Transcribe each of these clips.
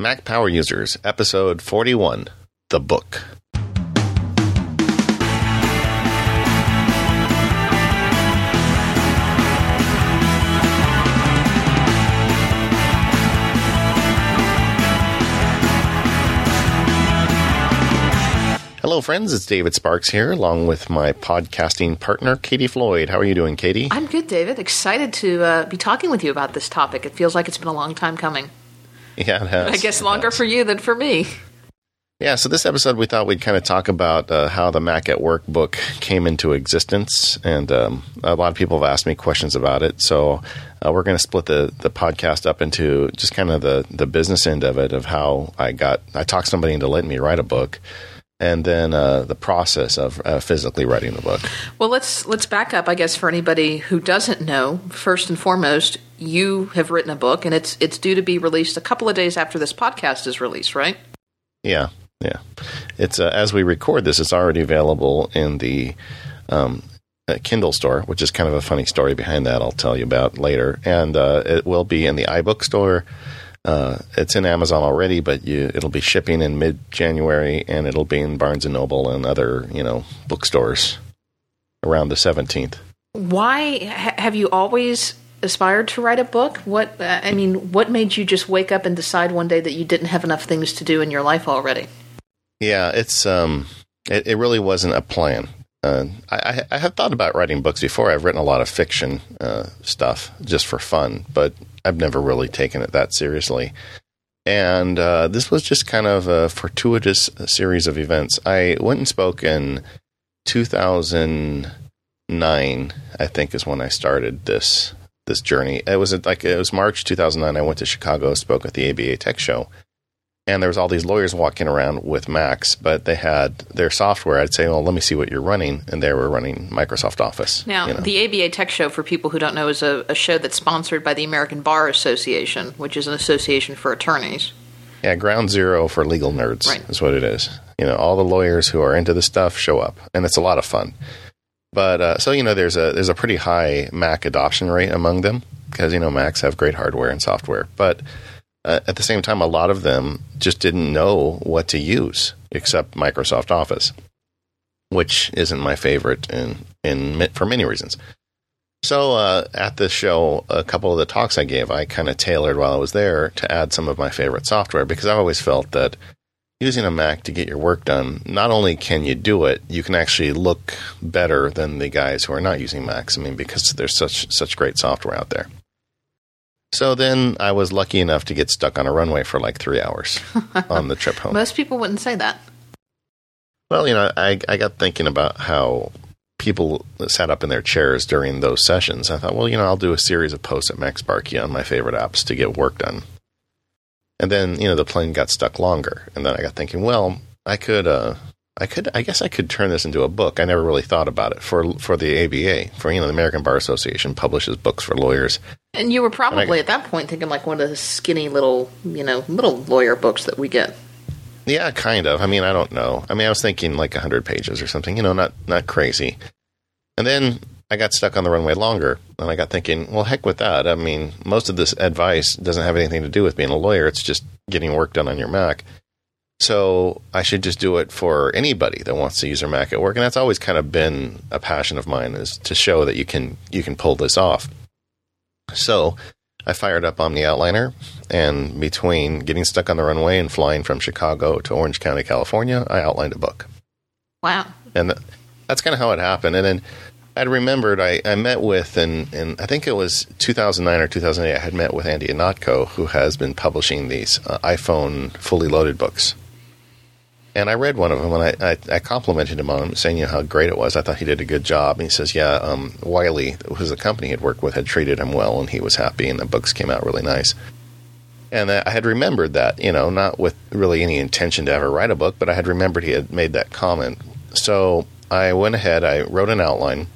Mac Power Users, Episode 41 The Book. Hello, friends. It's David Sparks here, along with my podcasting partner, Katie Floyd. How are you doing, Katie? I'm good, David. Excited to uh, be talking with you about this topic. It feels like it's been a long time coming. Yeah, it has. I guess longer for you than for me. Yeah, so this episode we thought we'd kind of talk about uh, how the Mac at Work book came into existence, and um, a lot of people have asked me questions about it. So uh, we're going to split the the podcast up into just kind of the the business end of it, of how I got I talked somebody into letting me write a book, and then uh, the process of uh, physically writing the book. Well, let's let's back up. I guess for anybody who doesn't know, first and foremost, you have written a book, and it's it's due to be released a couple of days after this podcast is released, right? Yeah, yeah. It's uh, as we record this, it's already available in the um, uh, Kindle store, which is kind of a funny story behind that. I'll tell you about later, and uh, it will be in the iBook store. Uh, it's in Amazon already, but you, it'll be shipping in mid January, and it'll be in Barnes and Noble and other you know bookstores around the seventeenth. Why ha- have you always aspired to write a book? What uh, I mean, what made you just wake up and decide one day that you didn't have enough things to do in your life already? Yeah, it's um, it, it really wasn't a plan. Uh, I, I, I have thought about writing books before. I've written a lot of fiction uh, stuff just for fun, but I've never really taken it that seriously. And uh, this was just kind of a fortuitous series of events. I went and spoke in 2009, I think, is when I started this this journey. It was like it was March 2009. I went to Chicago, spoke at the ABA Tech Show, and there was all these lawyers walking around with Macs, but they had their software. I'd say, "Well, let me see what you're running," and they were running Microsoft Office. Now, you know. the ABA Tech Show, for people who don't know, is a, a show that's sponsored by the American Bar Association, which is an association for attorneys. yeah, ground zero for legal nerds Right. is what it is. You know, all the lawyers who are into this stuff show up, and it's a lot of fun. But uh, so you know, there's a there's a pretty high Mac adoption rate among them because you know Macs have great hardware and software, but uh, at the same time, a lot of them just didn't know what to use except Microsoft Office, which isn't my favorite in in for many reasons. So uh, at the show, a couple of the talks I gave, I kind of tailored while I was there to add some of my favorite software because I've always felt that using a Mac to get your work done, not only can you do it, you can actually look better than the guys who are not using Macs. I mean, because there's such such great software out there. So then I was lucky enough to get stuck on a runway for like three hours on the trip home. Most people wouldn't say that. Well, you know, I, I got thinking about how people sat up in their chairs during those sessions. I thought, well, you know, I'll do a series of posts at MacSparky on my favorite apps to get work done. And then, you know, the plane got stuck longer. And then I got thinking, well, I could, uh, I could, I guess I could turn this into a book. I never really thought about it for for the ABA, for you know, the American Bar Association publishes books for lawyers. And you were probably I- at that point thinking like one of the skinny little, you know, little lawyer books that we get. Yeah, kind of. I mean, I don't know. I mean, I was thinking like 100 pages or something, you know, not not crazy. And then I got stuck on the runway longer, and I got thinking, well, heck with that. I mean, most of this advice doesn't have anything to do with being a lawyer. It's just getting work done on your Mac. So I should just do it for anybody that wants to use their Mac at work, and that's always kind of been a passion of mine is to show that you can you can pull this off. So I fired up Omni Outliner, and between getting stuck on the runway and flying from Chicago to Orange County, California, I outlined a book. Wow. And th- that's kind of how it happened. And then I'd remembered I, I met with, and, and I think it was 2009 or 2008, I had met with Andy Ihnatko, who has been publishing these uh, iPhone fully loaded books. And I read one of them, and I, I, I complimented him on it, saying you know, how great it was. I thought he did a good job. And he says, yeah, um, Wiley, who's the company he'd worked with, had treated him well, and he was happy, and the books came out really nice. And I had remembered that, you know, not with really any intention to ever write a book, but I had remembered he had made that comment. So I went ahead, I wrote an outline,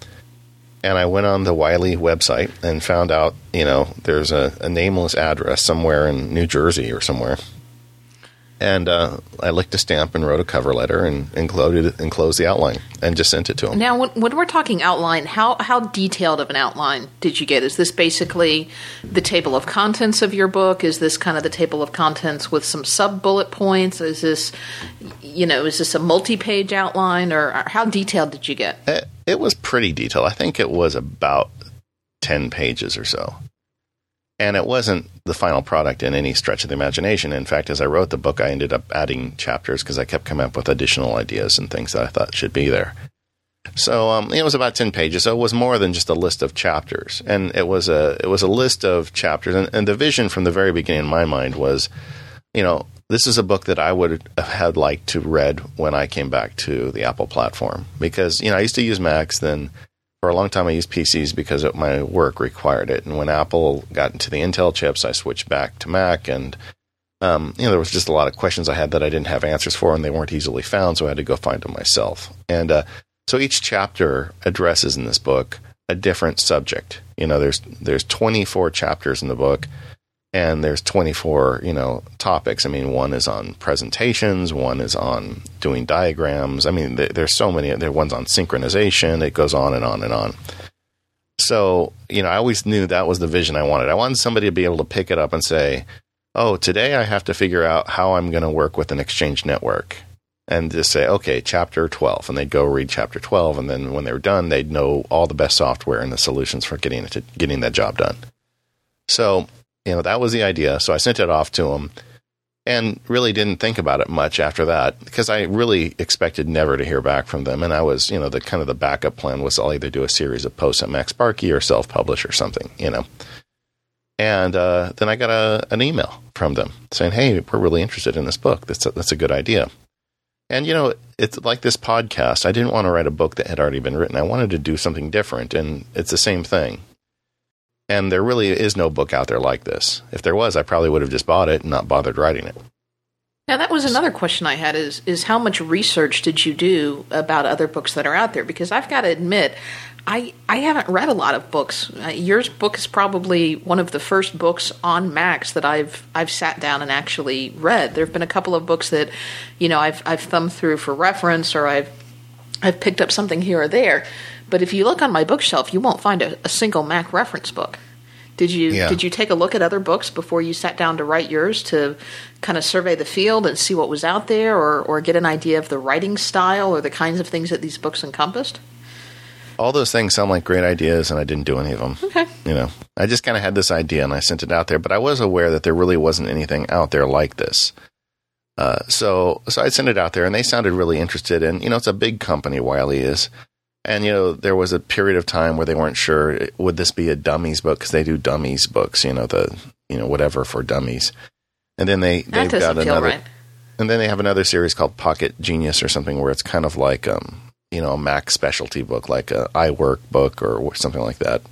and I went on the Wiley website and found out, you know, there's a, a nameless address somewhere in New Jersey or somewhere. And uh, I licked a stamp and wrote a cover letter and included enclosed the outline and just sent it to him. Now, when, when we're talking outline, how how detailed of an outline did you get? Is this basically the table of contents of your book? Is this kind of the table of contents with some sub bullet points? Is this, you know, is this a multi page outline, or, or how detailed did you get? It, it was pretty detailed. I think it was about ten pages or so and it wasn't the final product in any stretch of the imagination. In fact, as I wrote the book, I ended up adding chapters because I kept coming up with additional ideas and things that I thought should be there. So um, it was about ten pages. So it was more than just a list of chapters, and it was a it was a list of chapters. And, and the vision from the very beginning in my mind was, you know, this is a book that I would have had liked to read when I came back to the Apple platform because you know I used to use Macs then for a long time, I used PCs because it, my work required it. And when Apple got into the Intel chips, I switched back to Mac. And um, you know, there was just a lot of questions I had that I didn't have answers for, and they weren't easily found, so I had to go find them myself. And uh, so each chapter addresses in this book a different subject. You know, there's there's 24 chapters in the book and there's 24 you know topics. I mean one is on presentations one is on doing diagrams. I mean there's so many there one's on synchronization. It goes on and on and on. So you know i always knew that was the vision i wanted. I wanted somebody to be able to pick it up and say oh today i have to figure out how i'm going to work with an exchange network. And just say okay chapter 12 and they'd go read chapter 12 and then when they were done they'd know all the best software and the solutions for getting it to, getting that job done. So you know, that was the idea. So I sent it off to him and really didn't think about it much after that because I really expected never to hear back from them. And I was, you know, the kind of the backup plan was I'll either do a series of posts at MacSparky or self publish or something, you know. And uh, then I got a, an email from them saying, "Hey, we're really interested in this book. That's a, that's a good idea." And you know, it's like this podcast. I didn't want to write a book that had already been written. I wanted to do something different, and it's the same thing. And there really is no book out there like this. If there was, I probably would have just bought it and not bothered writing it. Now that was another question I had is is how much research did you do about other books that are out there because I've got to admit I I haven't read a lot of books. Uh, your book is probably one of the first books on Macs that I've I've sat down and actually read. There've been a couple of books that you know I've I've thumbed through for reference or I've I've picked up something here or there, but if you look on my bookshelf, you won't find a, a single Mac reference book. Did you yeah. did you take a look at other books before you sat down to write yours to kind of survey the field and see what was out there, or or get an idea of the writing style or the kinds of things that these books encompassed? All those things sound like great ideas, and I didn't do any of them. Okay, you know, I just kind of had this idea and I sent it out there, but I was aware that there really wasn't anything out there like this. Uh, so so I sent it out there, and they sounded really interested. And you know, it's a big company. Wiley is. And you know, there was a period of time where they weren't sure would this be a dummies book because they do dummies books, you know, the you know whatever for dummies. And then they they've got another, right. and then they have another series called Pocket Genius or something where it's kind of like um you know a Mac specialty book, like a iWork book or something like that.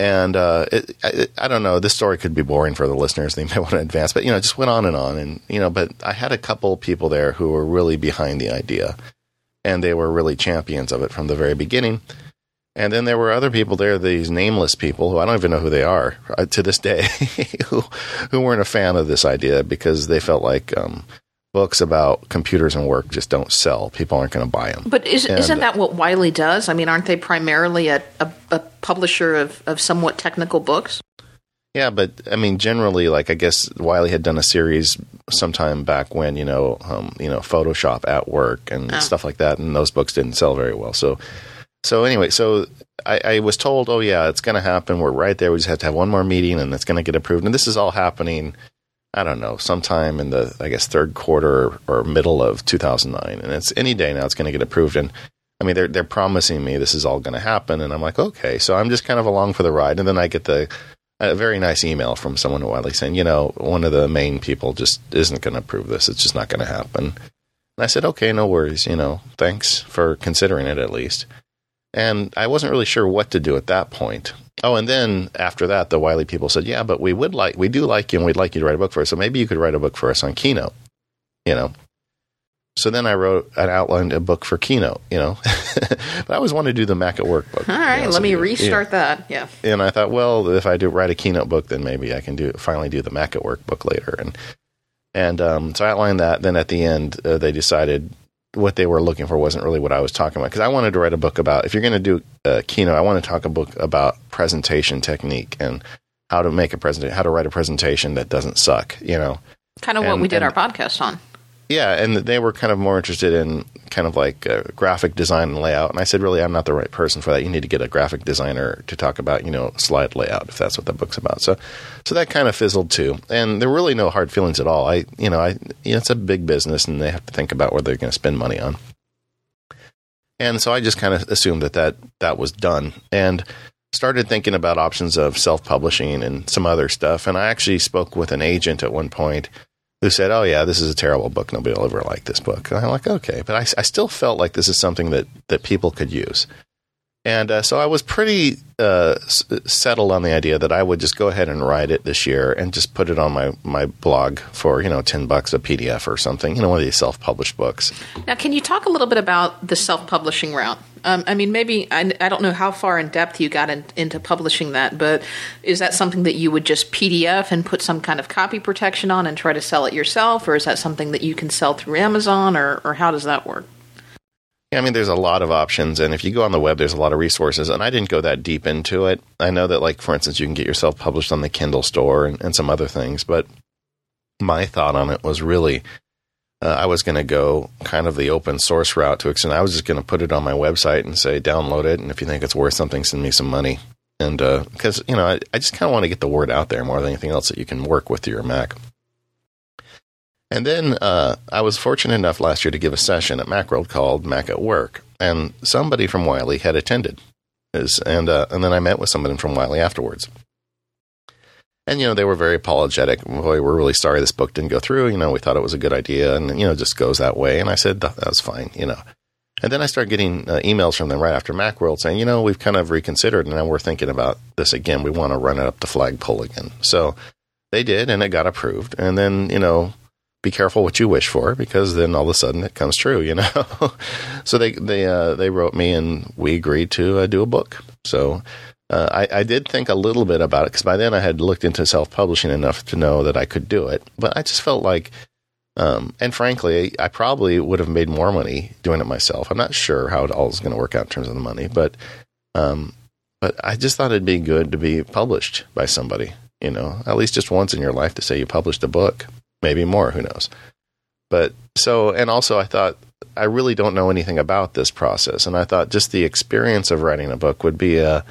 And uh, it, I, I don't know. This story could be boring for the listeners. They may want to advance, but you know, it just went on and on. And you know, but I had a couple people there who were really behind the idea and they were really champions of it from the very beginning. And then there were other people there, these nameless people who I don't even know who they are uh, to this day, who who weren't a fan of this idea because they felt like um, books about computers and work just don't sell. People aren't going to buy them. But is, not that what Wiley does? I mean, aren't they primarily a, a, a publisher of, of somewhat technical books? Yeah, but I mean, generally, like I guess Wiley had done a series sometime back when you know, um, you know, Photoshop at work and oh. stuff like that, and those books didn't sell very well. So, so anyway, so I, I was told, oh yeah, it's going to happen. We're right there. We just have to have one more meeting, and it's going to get approved. And this is all happening. I don't know, sometime in the I guess third quarter or middle of 2009, and it's any day now. It's going to get approved, and I mean, they're they're promising me this is all going to happen, and I'm like, okay. So I'm just kind of along for the ride, and then I get the a very nice email from someone at Wiley saying, you know, one of the main people just isn't going to approve this. It's just not going to happen. And I said, okay, no worries. You know, thanks for considering it at least. And I wasn't really sure what to do at that point. Oh, and then after that, the Wiley people said, yeah, but we would like, we do like you and we'd like you to write a book for us. So maybe you could write a book for us on Keynote, you know. So then I wrote and outlined a book for Keynote, you know. but I always wanted to do the Mac at Work book. All right, let me restart that. Yeah. And I thought, well, if I do write a Keynote book, then maybe I can do finally do the Mac at Work book later. And And um, so I outlined that. Then at the end, uh, they decided what they were looking for wasn't really what I was talking about because I wanted to write a book about if you're going to do a keynote, I want to talk a book about presentation technique and how to make a presentation, how to write a presentation that doesn't suck. You know, kind of what we did and- our podcast on. Yeah, and they were kind of more interested in kind of like uh, graphic design and layout. And I said, really, I'm not the right person for that. You need to get a graphic designer to talk about, you know, slide layout if that's what the book's about. So, so that kind of fizzled too. And there were really no hard feelings at all. I, you know, I, you know, it's a big business, and they have to think about what they're going to spend money on. And so I just kind of assumed that that that was done, and started thinking about options of self-publishing and some other stuff. And I actually spoke with an agent at one point who said, "Oh yeah, this is a terrible book. Nobody will ever like this book." And I'm like, "Okay," but I, I still felt like this is something that that people could use, and uh, so I was pretty uh, s- settled on the idea that I would just go ahead and write it this year and just put it on my my blog for you know ten bucks a PDF or something, you know, one of these self published books. Now, can you talk a little bit about the self-publishing route? Um, I mean, maybe I, I don't know how far in depth you got in, into publishing that, but is that something that you would just PDF and put some kind of copy protection on and try to sell it yourself, or is that something that you can sell through Amazon, or, or how does that work? Yeah, I mean, there's a lot of options, and if you go on the web, there's a lot of resources. And I didn't go that deep into it. I know that, like for instance, you can get yourself published on the Kindle store and, and some other things. But my thought on it was really, uh, I was going to go kind of the open source route to extend. I was just going to put it on my website and say, download it, and if you think it's worth something, send me some money. And because you know, I, I just kind of want to get the word out there more than anything else that you can work with your Mac. And then uh, I was fortunate enough last year to give a session at Macworld called Mac at Work, and somebody from Wiley had attended, and uh, and then I met with somebody from Wiley afterwards. And you know they were very apologetic. Boy, we're really sorry this book didn't go through. You know we thought it was a good idea, and you know it just goes that way. And I said that, that was fine. You know. And then I started getting uh, emails from them right after Macworld saying, you know, we've kind of reconsidered, and now we're thinking about this again. We want to run it up the flagpole again. So they did, and it got approved. And then you know be careful what you wish for because then all of a sudden it comes true, you know. so they they uh, they wrote me and we agreed to uh, do a book. So uh, I, I did think a little bit about it because by then I had looked into self publishing enough to know that I could do it. But I just felt like, um, and frankly, I probably would have made more money doing it myself. I'm not sure how it all is going to work out in terms of the money, but um, but I just thought it'd be good to be published by somebody. You know, at least just once in your life to say you published a book maybe more who knows but so and also i thought i really don't know anything about this process and i thought just the experience of writing a book would be a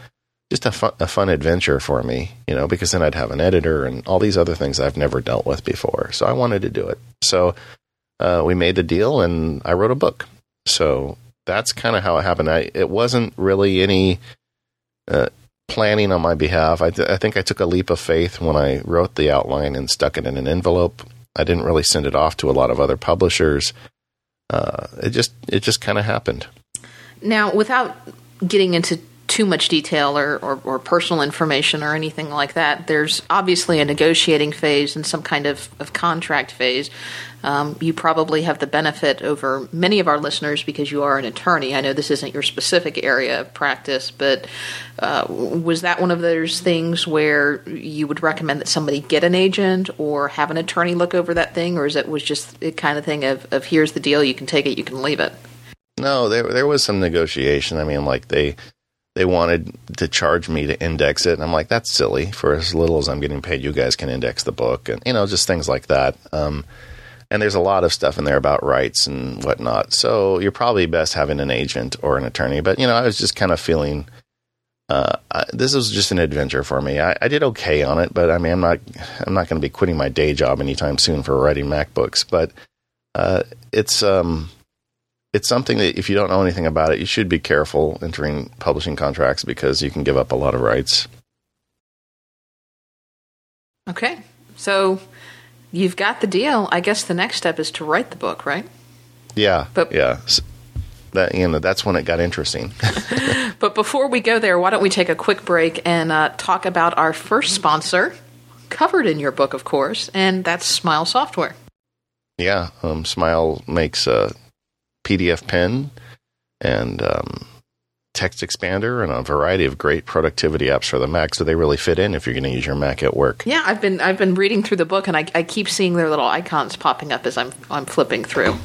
just a fun, a fun adventure for me you know because then i'd have an editor and all these other things i've never dealt with before. So i wanted to do it. So uh, we made the deal and i wrote a book. So that's kind of how it happened. I, it wasn't really any uh, planning on my behalf. I, th- I think i took a leap of faith when i wrote the outline and stuck it in an envelope. I didn't really send it off to a lot of other publishers. Uh, it just it just kind of happened. Now, without getting into too much detail or, or, or personal information or anything like that, there's obviously a negotiating phase and some kind of, of contract phase. Um, you probably have the benefit over many of our listeners because you are an attorney. I know this isn't your specific area of practice, but uh, was that one of those things where you would recommend that somebody get an agent or have an attorney look over that thing, or is it was just the kind of thing of, of here's the deal, you can take it, you can leave it? No, there there was some negotiation. I mean, like they they wanted to charge me to index it, and I'm like, that's silly. For as little as I'm getting paid, you guys can index the book, and you know, just things like that. Um, and there's a lot of stuff in there about rights and whatnot. So you're probably best having an agent or an attorney. But you know, I was just kind of feeling. Uh, I, this was just an adventure for me. I, I did okay on it, but I mean, I'm not, I'm not going to be quitting my day job anytime soon for writing Mac books. But uh, it's, um, it's something that if you don't know anything about it, you should be careful entering publishing contracts because you can give up a lot of rights. Okay. So you've got the deal. I guess the next step is to write the book, right? Yeah, But- yeah. S- That you know, that's when it got interesting. But before we go there, why don't we take a quick break and uh, talk about our first sponsor, covered in your book, of course, and that's Smile Software. yeah, um, Smile makes a PDF pen and um, TextExpander and a variety of great productivity apps for the Mac. So they really fit in if you're going to use your Mac at work. Yeah, I've been I've been reading through the book, and I, I keep seeing their little icons popping up as I'm I'm flipping through.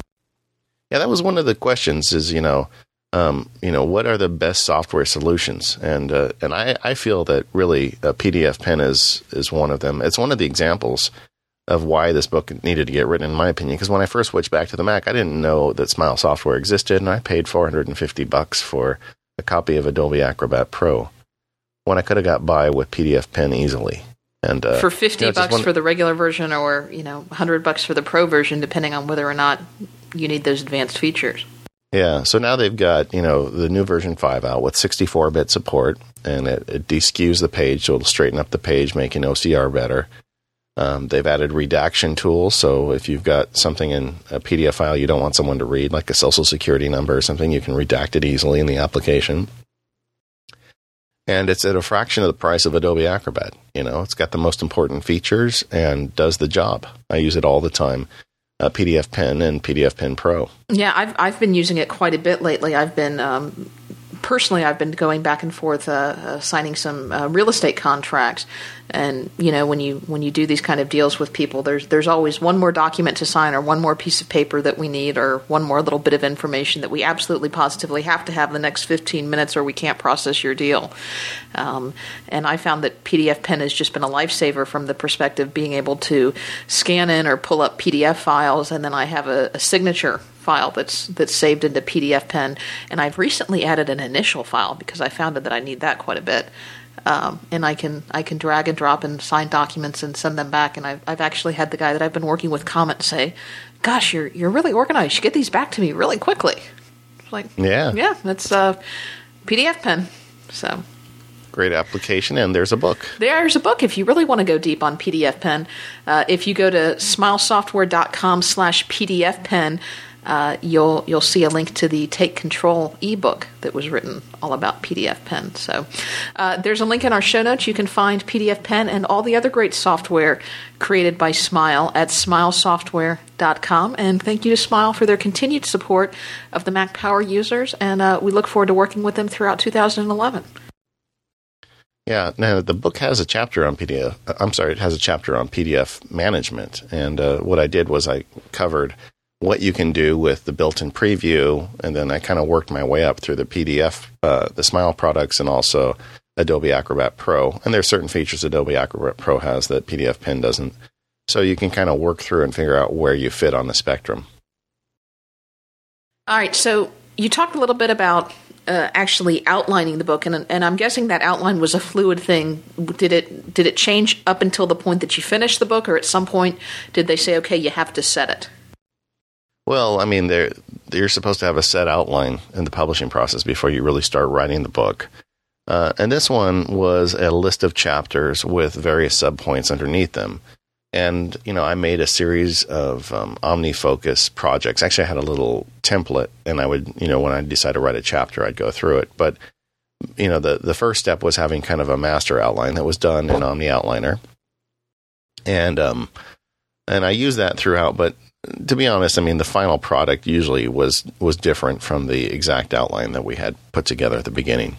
Yeah, that was one of the questions. Is you know, um, you know, what are the best software solutions? And uh, and I, I feel that really a PDF Pen is is one of them. It's one of the examples of why this book needed to get written, in my opinion. Because when I first switched back to the Mac, I didn't know that Smile software existed, and I paid 450 bucks for a copy of Adobe Acrobat Pro when I could have got by with PDF Pen easily. And uh, for 50 you know, bucks one, for the regular version, or you know, 100 bucks for the Pro version, depending on whether or not you need those advanced features. Yeah, so now they've got you know the new version five out with 64-bit support, and it, it deskews the page, so it'll straighten up the page, making OCR better. Um, they've added redaction tools, so if you've got something in a PDF file you don't want someone to read, like a social security number or something, you can redact it easily in the application. And it's at a fraction of the price of Adobe Acrobat. You know, it's got the most important features and does the job. I use it all the time. Uh, PDF Pen and PDF Pen Pro. Yeah, I've I've been using it quite a bit lately. I've been um, personally, I've been going back and forth, uh, uh, signing some uh, real estate contracts, and you know, when you when you do these kind of deals with people, there's there's always one more document to sign, or one more piece of paper that we need, or one more little bit of information that we absolutely positively have to have in the next 15 minutes, or we can't process your deal. Um, and I found that PDF Pen has just been a lifesaver from the perspective being able to scan in or pull up PDF files, and then I have a, a signature file that's that's saved into PDF Pen, and I've recently added an initial file because I found that I need that quite a bit. Um, and I can I can drag and drop and sign documents and send them back. And I've, I've actually had the guy that I've been working with comment say, "Gosh, you're you're really organized. You get these back to me really quickly." Like, yeah, yeah, that's uh, PDF Pen. So great application, and there's a book. There's a book if you really want to go deep on PDF Pen. Uh, if you go to smilesoftware.com slash PDF Pen, uh, you'll you'll see a link to the Take Control ebook that was written all about PDF Pen. So uh, there's a link in our show notes. You can find PDF Pen and all the other great software created by Smile at smilesoftware.com. And thank you to Smile for their continued support of the Mac Power users, and uh, we look forward to working with them throughout 2011. Yeah, now the book has a chapter on PDF. I'm sorry, it has a chapter on PDF management. And uh, what I did was I covered what you can do with the built-in preview, and then I kind of worked my way up through the PDF, uh, the Smile products, and also Adobe Acrobat Pro. And there are certain features Adobe Acrobat Pro has that PDF Pen doesn't. So you can kind of work through and figure out where you fit on the spectrum. All right. So you talked a little bit about uh, actually outlining the book, and and I'm guessing that outline was a fluid thing. Did it did it change up until the point that you finished the book, or at some point did they say, okay, you have to set it? Well, I mean, they're, you're supposed to have a set outline in the publishing process before you really start writing the book. Uh, and this one was a list of chapters with various subpoints underneath them. And, you know, I made a series of um, OmniFocus projects. Actually, I had a little template, and I would, you know, when I decide to write a chapter, I'd go through it. But, you know, the, the first step was having kind of a master outline that was done in OmniOutliner. And, um, and I use that throughout, but to be honest, I mean the final product usually was was different from the exact outline that we had put together at the beginning.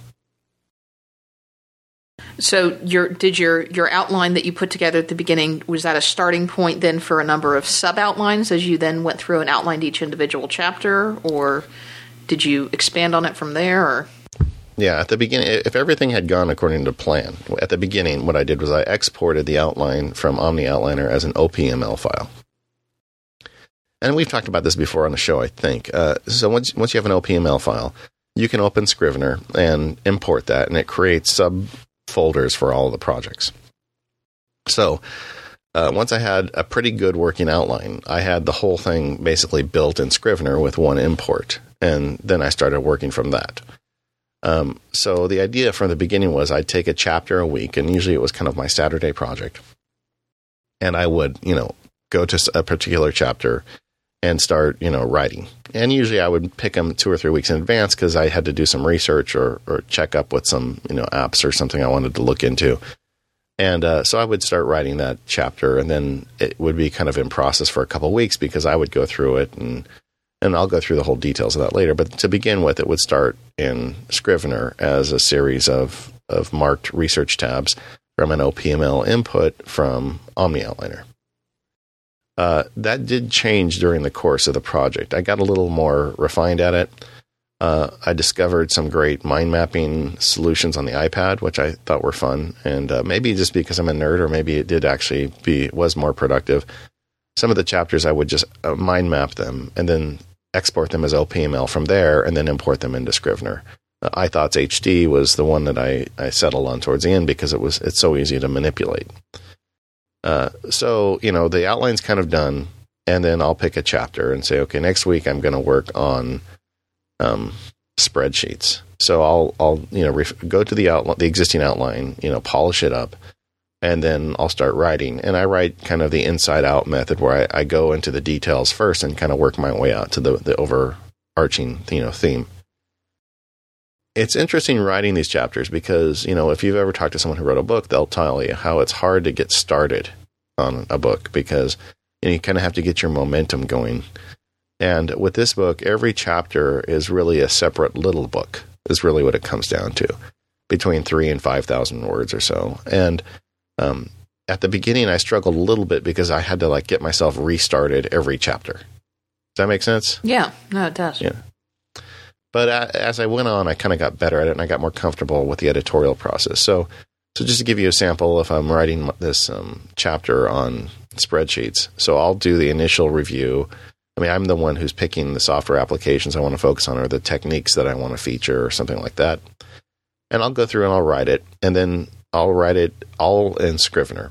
So your did your your outline that you put together at the beginning was that a starting point then for a number of sub outlines as you then went through and outlined each individual chapter? Or did you expand on it from there or? Yeah, at the beginning, if everything had gone according to plan, at the beginning, what I did was I exported the outline from Omni Outliner as an OPML file and we've talked about this before on the show, I think. Uh, so once once you have an OPML file, you can open Scrivener and import that, and it creates subfolders for all the projects. So uh, once I had a pretty good working outline, I had the whole thing basically built in Scrivener with one import, and then I started working from that. Um, so the idea from the beginning was I'd take a chapter a week, and usually it was kind of my Saturday project, and I would, you know, go to a particular chapter and start, you know, writing. And usually I would pick them two or three weeks in advance because I had to do some research or, or check up with some, you know, apps or something I wanted to look into. And uh, so I would start writing that chapter, and then it would be kind of in process for a couple weeks because I would go through it and And I'll go through the whole details of that later. But to begin with, it would start in Scrivener as a series of, of marked research tabs from an OPML input from OmniOutliner. Uh, that did change during the course of the project. I got a little more refined at it. Uh, I discovered some great mind mapping solutions on the iPad, which I thought were fun, and uh, maybe just because I'm a nerd, or maybe it did actually be was more productive. Some of the chapters I would just uh, mind map them and then export them as OPML from there, and then import them into Scrivener. Uh, iThoughts HD was the one that I, I settled on towards the end because it was it's so easy to manipulate. Uh, so you know the outline's kind of done, and then I'll pick a chapter and say, okay, next week I'm going to work on um, spreadsheets. So I'll I'll you know ref- go to the outline, the existing outline, you know, polish it up, and then I'll start writing. And I write kind of the inside out method where I, I go into the details first and kind of work my way out to the the overarching you know theme. It's interesting writing these chapters because you know if you've ever talked to someone who wrote a book, they'll tell you how it's hard to get started on a book because you, know, you kind of have to get your momentum going and with this book, every chapter is really a separate little book, is really what it comes down to, between three and 5,000 words or so. And um, at the beginning, I struggled a little bit because I had to like get myself restarted every chapter. Does that make sense? Yeah, no, it does. Yeah. But as I went on, I kind of got better at it and I got more comfortable with the editorial process. So, so just to give you a sample, if I'm writing this um, chapter on spreadsheets, so I'll do the initial review I mean, I'm the one who's picking the software applications I want to focus on or the techniques that I want to feature or something like that. And I'll go through and I'll write it, and then I'll write it all in Scrivener.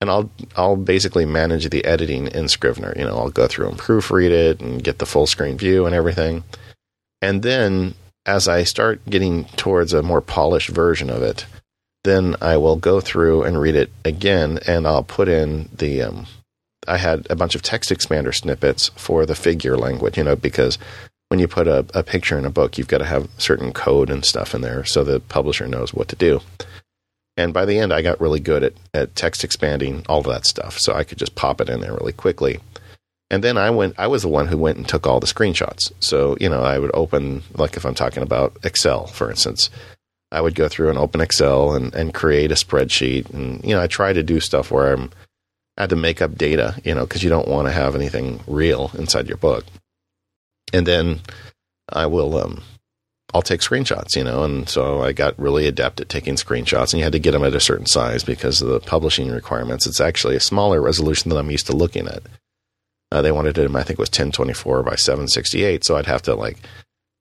And I'll I'll basically manage the editing in Scrivener. You know, I'll go through and proofread it and get the full screen view and everything. And then as I start getting towards a more polished version of it, then I will go through and read it again, and I'll put in the um, I had a bunch of TextExpander snippets for the figure language, you know, because when you put a, a picture in a book, you've got to have certain code and stuff in there so the publisher knows what to do. And by the end, I got really good at, at text expanding all of that stuff. So I could just pop it in there really quickly. And then I went, I was the one who went and took all the screenshots. So, you know, I would open, like if I'm talking about Excel, for instance, I would go through and open Excel and, and create a spreadsheet. And, you know, I try to do stuff where I'm I had to make up data, you know, because you don't want to have anything real inside your book. And then I will, um, I'll take screenshots, you know, and so I got really adept at taking screenshots, and you had to get them at a certain size because of the publishing requirements. It's actually a smaller resolution than I'm used to looking at. Uh, they wanted it, I think it was 1024 by 768, so I'd have to like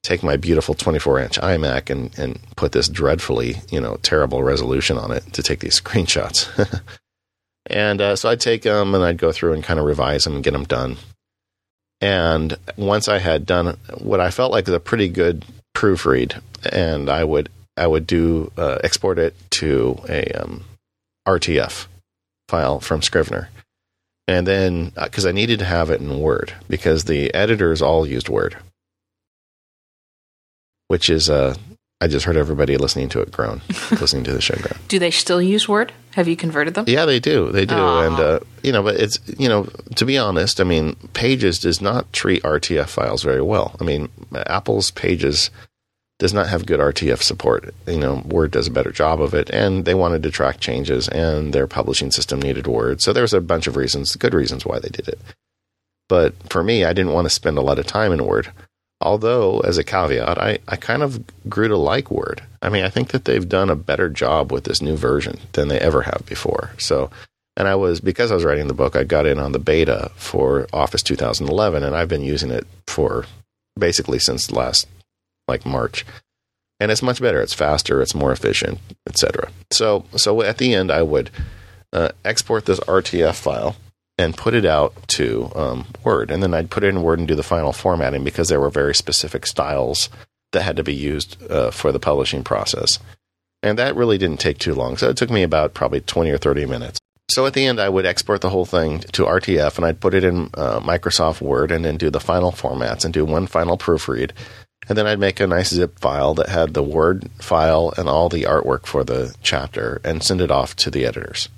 take my beautiful 24 inch iMac and, and put this dreadfully, you know, terrible resolution on it to take these screenshots. And uh, so I'd take them and I'd go through and kind of revise them and get them done. And once I had done what I felt like was a pretty good proofread, and I would I would do uh, export it to a um, RTF file from Scrivener, and then because uh, I needed to have it in Word because the editors all used Word, which is uh, I just heard everybody listening to it groan, listening to the show groan. Do they still use Word? Have you converted them? Yeah, they do. They do, Aww. and uh, you know, but it's you know, to be honest, I mean, Pages does not treat RTF files very well. I mean, Apple's Pages does not have good RTF support. You know, Word does a better job of it, and they wanted to track changes, and their publishing system needed Word. So there's a bunch of reasons, good reasons why they did it. But for me, I didn't want to spend a lot of time in Word. Although, as a caveat, I, I kind of grew to like Word. I mean, I think that they've done a better job with this new version than they ever have before. So, and I was, because I was writing the book, I got in on the beta for Office 2011, and I've been using it for basically since last, like March. And it's much better. It's faster, it's more efficient, etc. So, so at the end, I would uh, export this RTF file and put it out to um, Word. And then I'd put it in Word and do the final formatting because there were very specific styles that had to be used uh, for the publishing process. And that really didn't take too long. So it took me about probably 20 or 30 minutes. So at the end, I would export the whole thing to RTF and I'd put it in uh, Microsoft Word and then do the final formats and do one final proofread. And then I'd make a nice zip file that had the Word file and all the artwork for the chapter and send it off to the editors.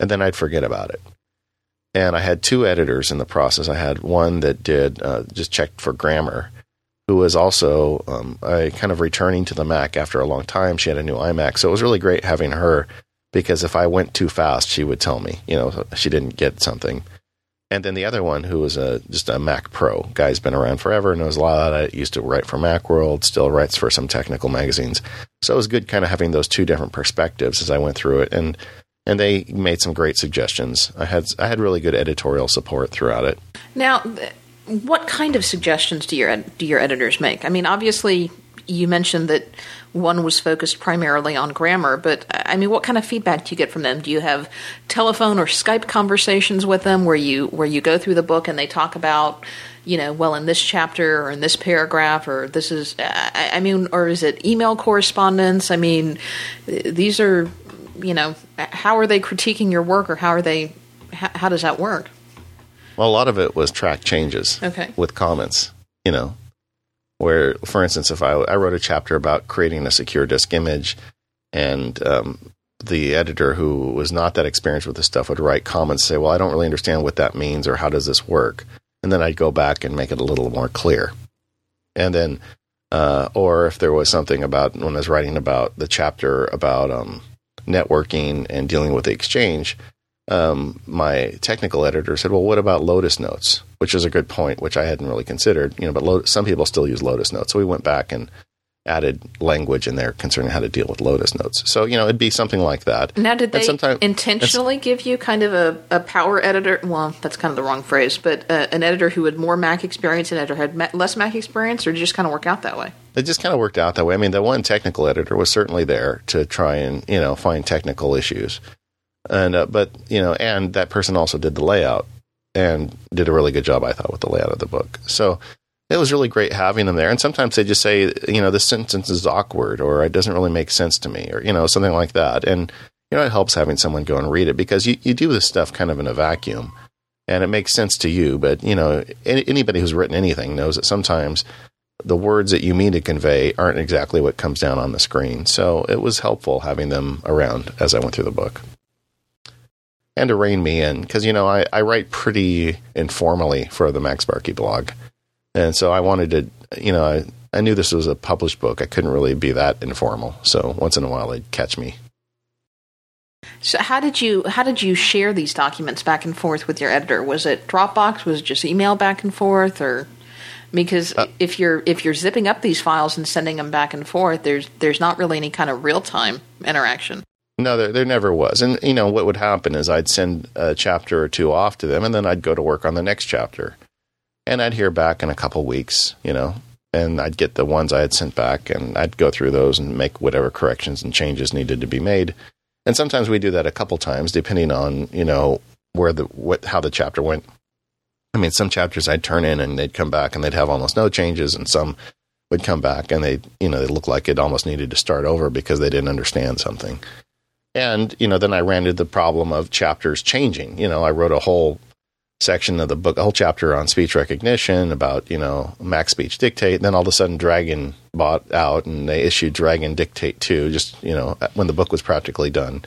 And then I'd forget about it. and I had two editors in the process. I had one that did uh, just checked for grammar, who was also um, a kind of returning to the Mac after a long time. She had a new iMac, so it was really great having her because if I went too fast, she would tell me, you know, she didn't get something. And then the other one, who was a just a Mac Pro guy's been around forever, knows a lot. I used to write for MacWorld, still writes for some technical magazines. So it was good, kind of having those two different perspectives as I went through it, and and they made some great suggestions. I had I had really good editorial support throughout it. Now, what kind of suggestions do your do your editors make? I mean, obviously, you mentioned that one was focused primarily on grammar, but I mean, what kind of feedback do you get from them? Do you have telephone or Skype conversations with them where you where you go through the book and they talk about, you know, well, in this chapter or in this paragraph or this is, I, I mean, or is it email correspondence? I mean, these are, you know, how are they critiquing your work or how are they, how, how does that work? Well, a lot of it was track changes Okay. with comments, you know, where, for instance, if I, I wrote a chapter about creating a secure disk image and um, the editor who was not that experienced with this stuff would write comments, say, well, I don't really understand what that means or how does this work? And then I'd go back and make it a little more clear. And then, uh, or if there was something about when I was writing about the chapter about um, networking and dealing with the exchange, um, my technical editor said, "Well, what about Lotus Notes?" Which is a good point, which I hadn't really considered. You know, but Lo- some people still use Lotus Notes, so we went back and added language in there concerning how to deal with Lotus Notes. So you know, it'd be something like that. Now, did they intentionally give you kind of a, a power editor? Well, that's kind of the wrong phrase, but uh, an editor who had more Mac experience and an editor who had ma- less Mac experience, or did it just kind of work out that way? it just kind of worked out that way. I mean, the one technical editor was certainly there to try and you know find technical issues, and uh, but you know, and that person also did the layout and did a really good job, I thought, with the layout of the book. So it was really great having them there. And sometimes they just say, you know, this sentence is awkward, or it doesn't really make sense to me, or you know, something like that. And you know, it helps having someone go and read it because you you do this stuff kind of in a vacuum. And it makes sense to you, but you know any, anybody who's written anything knows that sometimes the words that you mean to convey aren't exactly what comes down on the screen. So it was helpful having them around as I went through the book. And to rein me in, because, you know, I, I write pretty informally for the MacSparky blog. And so I wanted to, you know, I, I knew this was a published book. I couldn't really be that informal. So once in a while they'd catch me. So, how did you how did you share these documents back and forth with your editor? Was it Dropbox? Was it just email back and forth, or because uh, if you're if you're zipping up these files and sending them back and forth, there's there's not really any kind of real time interaction. No, there, there never was. And, you know, what would happen is I'd send a chapter or two off to them, and then I'd go to work on the next chapter. And I'd hear back in a couple weeks, you know, and I'd get the ones I had sent back, and I'd go through those and make whatever corrections and changes needed to be made. And sometimes we do that a couple times, depending on, you know, where the, what, how the chapter went. I mean, some chapters I'd turn in and they'd come back and they'd have almost no changes, and some would come back and they, you know, they look like it almost needed to start over because they didn't understand something. And, you know, then I ran into the problem of chapters changing. You know, I wrote a whole section of the book, a whole chapter on speech recognition about, you know, MacSpeech Dictate. And then all of a sudden Dragon bought out and they issued Dragon Dictate 2, just, you know, when the book was practically done.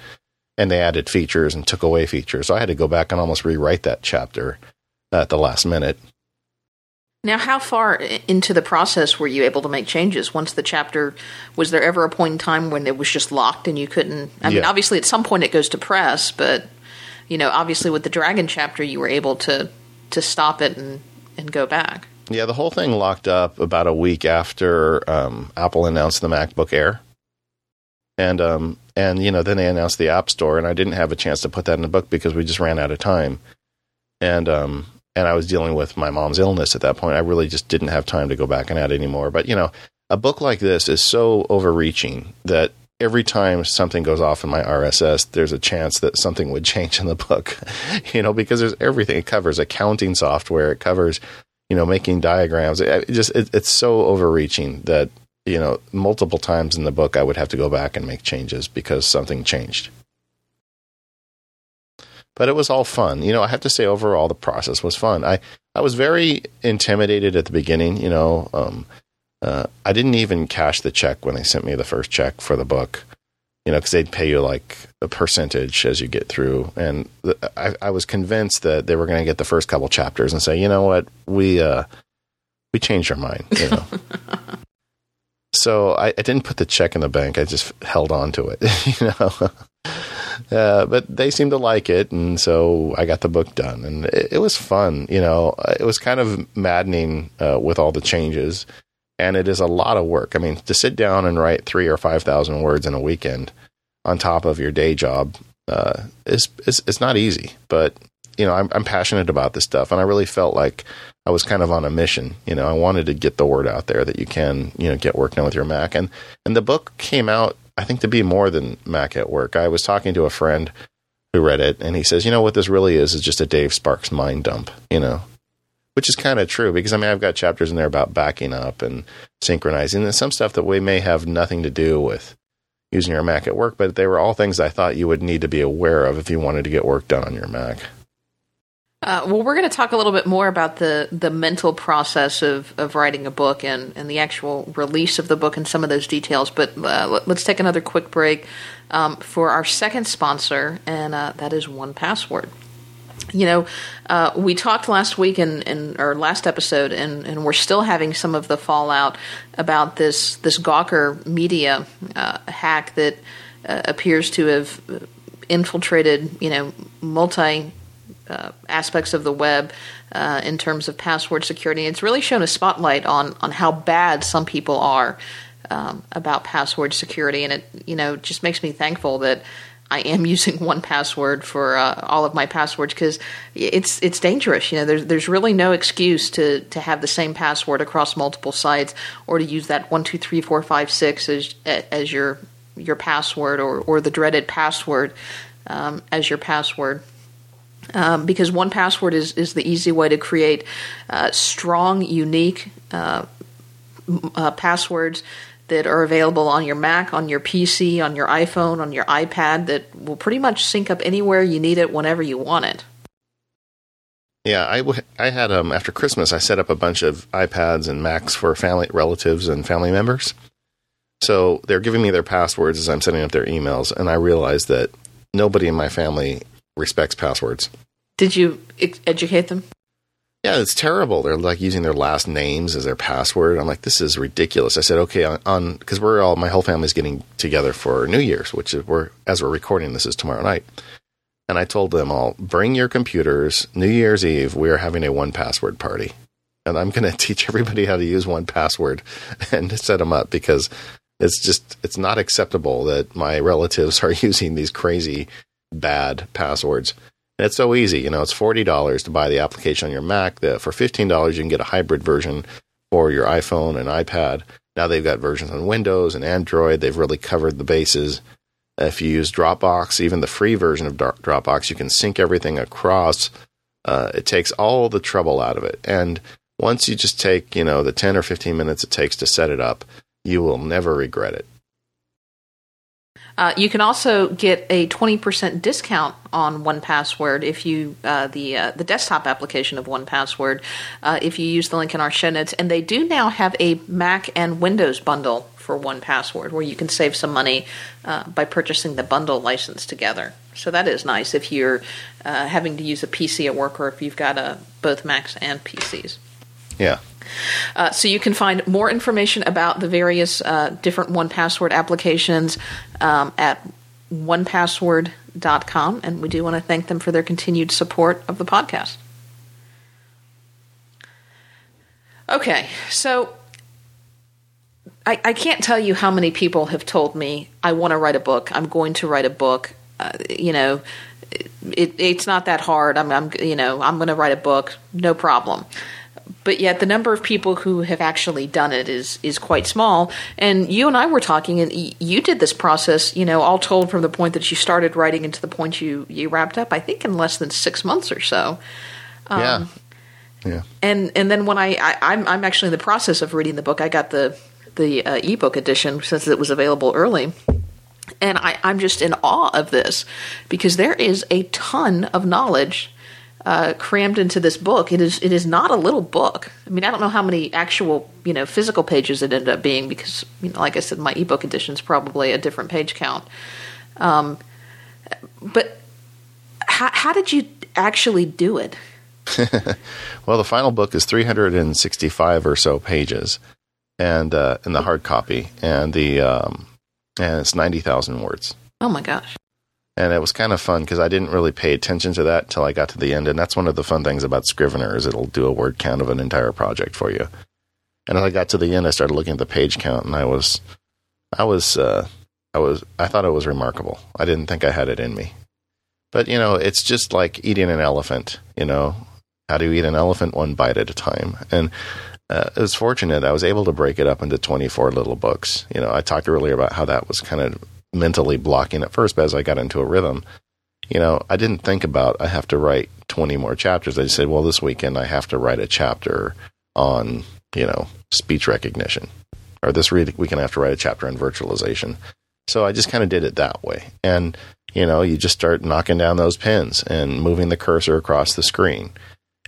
And they added features and took away features. So I had to go back and almost rewrite that chapter at the last minute. Now, how far into the process were you able to make changes once the chapter? Was there ever a point in time when it was just locked and you couldn't? I mean, obviously, at some point it goes to press, but you know, obviously with the Dragon chapter, you were able to to stop it and and go back. Yeah, the whole thing locked up about a week after um, Apple announced the MacBook Air, and um, and you know then they announced the App Store, and I didn't have a chance to put that in the book because we just ran out of time, and um, and I was dealing with my mom's illness at that point. I really just didn't have time to go back and add anymore. But you know, a book like this is so overreaching that every time something goes off in my RSS, there's a chance that something would change in the book, you know, because there's everything. It covers accounting software, it covers, you know, making diagrams. It, it just it, it's so overreaching that you know multiple times in the book I would have to go back and make changes because something changed. But it was all fun. You know, I have to say overall the process was fun. I I was very intimidated at the beginning. You know, um, uh, I didn't even cash the check when they sent me the first check for the book. you know, because they'd pay you like a percentage as you get through. And the, I, I was convinced that they were going to get the first couple chapters and say, you know what, we uh, we changed our mind. You know. so I, I, didn't put the check in the bank. I just held on to it. you know. Uh, but they seemed to like it, and so I got the book done, and it, it was fun. You know, it was kind of maddening uh, with all the changes, and it is a lot of work. I mean, to sit down and write three or five thousand words in a weekend on top of your day job uh, is, is it's not easy. But you know, I'm, I'm passionate about this stuff, and I really felt like I was kind of on a mission. You know, I wanted to get the word out there that you can, you know, get work done with your Mac, and and the book came out, I think, to be more than Mac at work. I was talking to a friend who read it, and he says, you know, what this really is is just a Dave Sparks mind dump. You know, which is kind of true because I mean I've got chapters in there about backing up and synchronizing and some stuff that we may have nothing to do with using your Mac at work, but they were all things I thought you would need to be aware of if you wanted to get work done on your Mac. Uh, well, we're going to talk a little bit more about the, the mental process of, of writing a book and, and the actual release of the book and some of those details. But uh, let's take another quick break um, for our second sponsor, and uh, that is 1Password you know, uh, we talked last week in, in our last episode, and, and we're still having some of the fallout about this this Gawker media uh, hack that uh, appears to have infiltrated, you know, multi uh, aspects of the web uh, in terms of password security. It's really shown a spotlight on on how bad some people are um, about password security, and it you know just makes me thankful that I am using 1Password for uh, all of my passwords because it's it's dangerous. You know, there's there's really no excuse to to have the same password across multiple sites or to use that one two three four five six as as your your password or or the dreaded password um, as your password. Um, because 1Password is, is the easy way to create uh, strong, unique uh, uh, passwords that are available on your Mac, on your PC, on your iPhone, on your iPad that will pretty much sync up anywhere you need it whenever you want it. Yeah, I, w- I had um after Christmas I set up a bunch of iPads and Macs for family relatives and family members. So they're giving me their passwords as I'm setting up their emails, and I realized that nobody in my family respects passwords. Did you educate them? Yeah, it's terrible. They're like using their last names as their password. I'm like, this is ridiculous. I said, okay, on because we're all my whole family's getting together for New Year's, which is we're as we're recording this is tomorrow night. And I told them all, bring your computers. New Year's Eve, we are having a 1Password party, and I'm going to teach everybody how to use 1Password and set them up because it's just it's not acceptable that my relatives are using these crazy bad passwords. And it's so easy. You know, it's $40 to buy the application on your Mac. The, for $15, you can get a hybrid version for your iPhone and iPad. Now they've got versions on Windows and Android. They've really covered the bases. If you use Dropbox, even the free version of Dropbox, you can sync everything across. Uh, it takes all the trouble out of it. And once you just take, you know, the 10 or 15 minutes it takes to set it up, you will never regret it. Uh, you can also get a 20% discount on 1Password if you uh, the uh, the desktop application of 1Password uh, if you use the link in our show notes. And they do now have a Mac and Windows bundle for 1Password where you can save some money uh, by purchasing the bundle license together. So that is nice if you're uh, having to use a PC at work or if you've got both Macs and PCs yeah uh, so you can find more information about the various uh, different 1Password applications um, at onepassword.com, and we do want to thank them for their continued support of the podcast. Okay, so I, I can't tell you how many people have told me, I want to write a book, I'm going to write a book. Uh, you know, it, it's not that hard. I'm, I'm you know, I'm going to write a book, no problem but yet the number of people who have actually done it is is quite small. And you and I were talking, and you did this process, you know, all told from the point that you started writing into the point you you wrapped up. I think in less than six months or so. Um, yeah. Yeah. And and then when I, I am I'm, I'm actually in the process of reading the book. I got the the uh, ebook edition since it was available early. And I, I'm just in awe of this because there is a ton of knowledge uh, crammed into this book. It is it is not a little book. I mean, I don't know how many actual you know physical pages it ended up being because you know, like I said, my ebook edition is probably a different page count. Um, but how, how did you actually do it? well, the final book is 365 or so pages, and uh, in the hard copy, and the um, and it's 90,000 words. Oh my gosh! And it was kind of fun because I didn't really pay attention to that until I got to the end. And that's one of the fun things about Scrivener is it'll do a word count of an entire project for you. And as I got to the end, I started looking at the page count, and I was, I was, uh, I was, I thought it was remarkable. I didn't think I had it in me, but you know, it's just like eating an elephant. You know, how do you eat an elephant one bite at a time? And uh, it was fortunate I was able to break it up into 24 little books. You know, I talked earlier about how that was kind of mentally blocking at first, but as I got into a rhythm, you know, I didn't think about I have to write 20 more chapters. I just said, well, this weekend I have to write a chapter on, you know, speech recognition. Or this weekend I have to write a chapter on virtualization. So I just kind of did it that way. And, you know, you just start knocking down those pins and moving the cursor across the screen.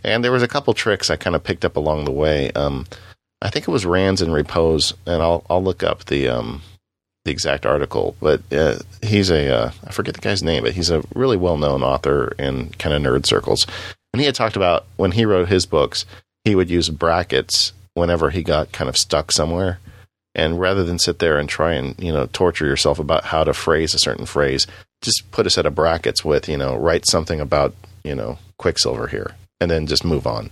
And there was a couple tricks I kind of picked up along the way. Um, I think it was Rands in Repose, and I'll I'll look up the um, the exact article, but uh, he's a uh, I forget the guy's name, but he's a really well known author in kind of nerd circles. And he had talked about when he wrote his books, he would use brackets whenever he got kind of stuck somewhere. And rather than sit there and try and you know torture yourself about how to phrase a certain phrase, just put a set of brackets with you know write something about you know Quicksilver here, and then just move on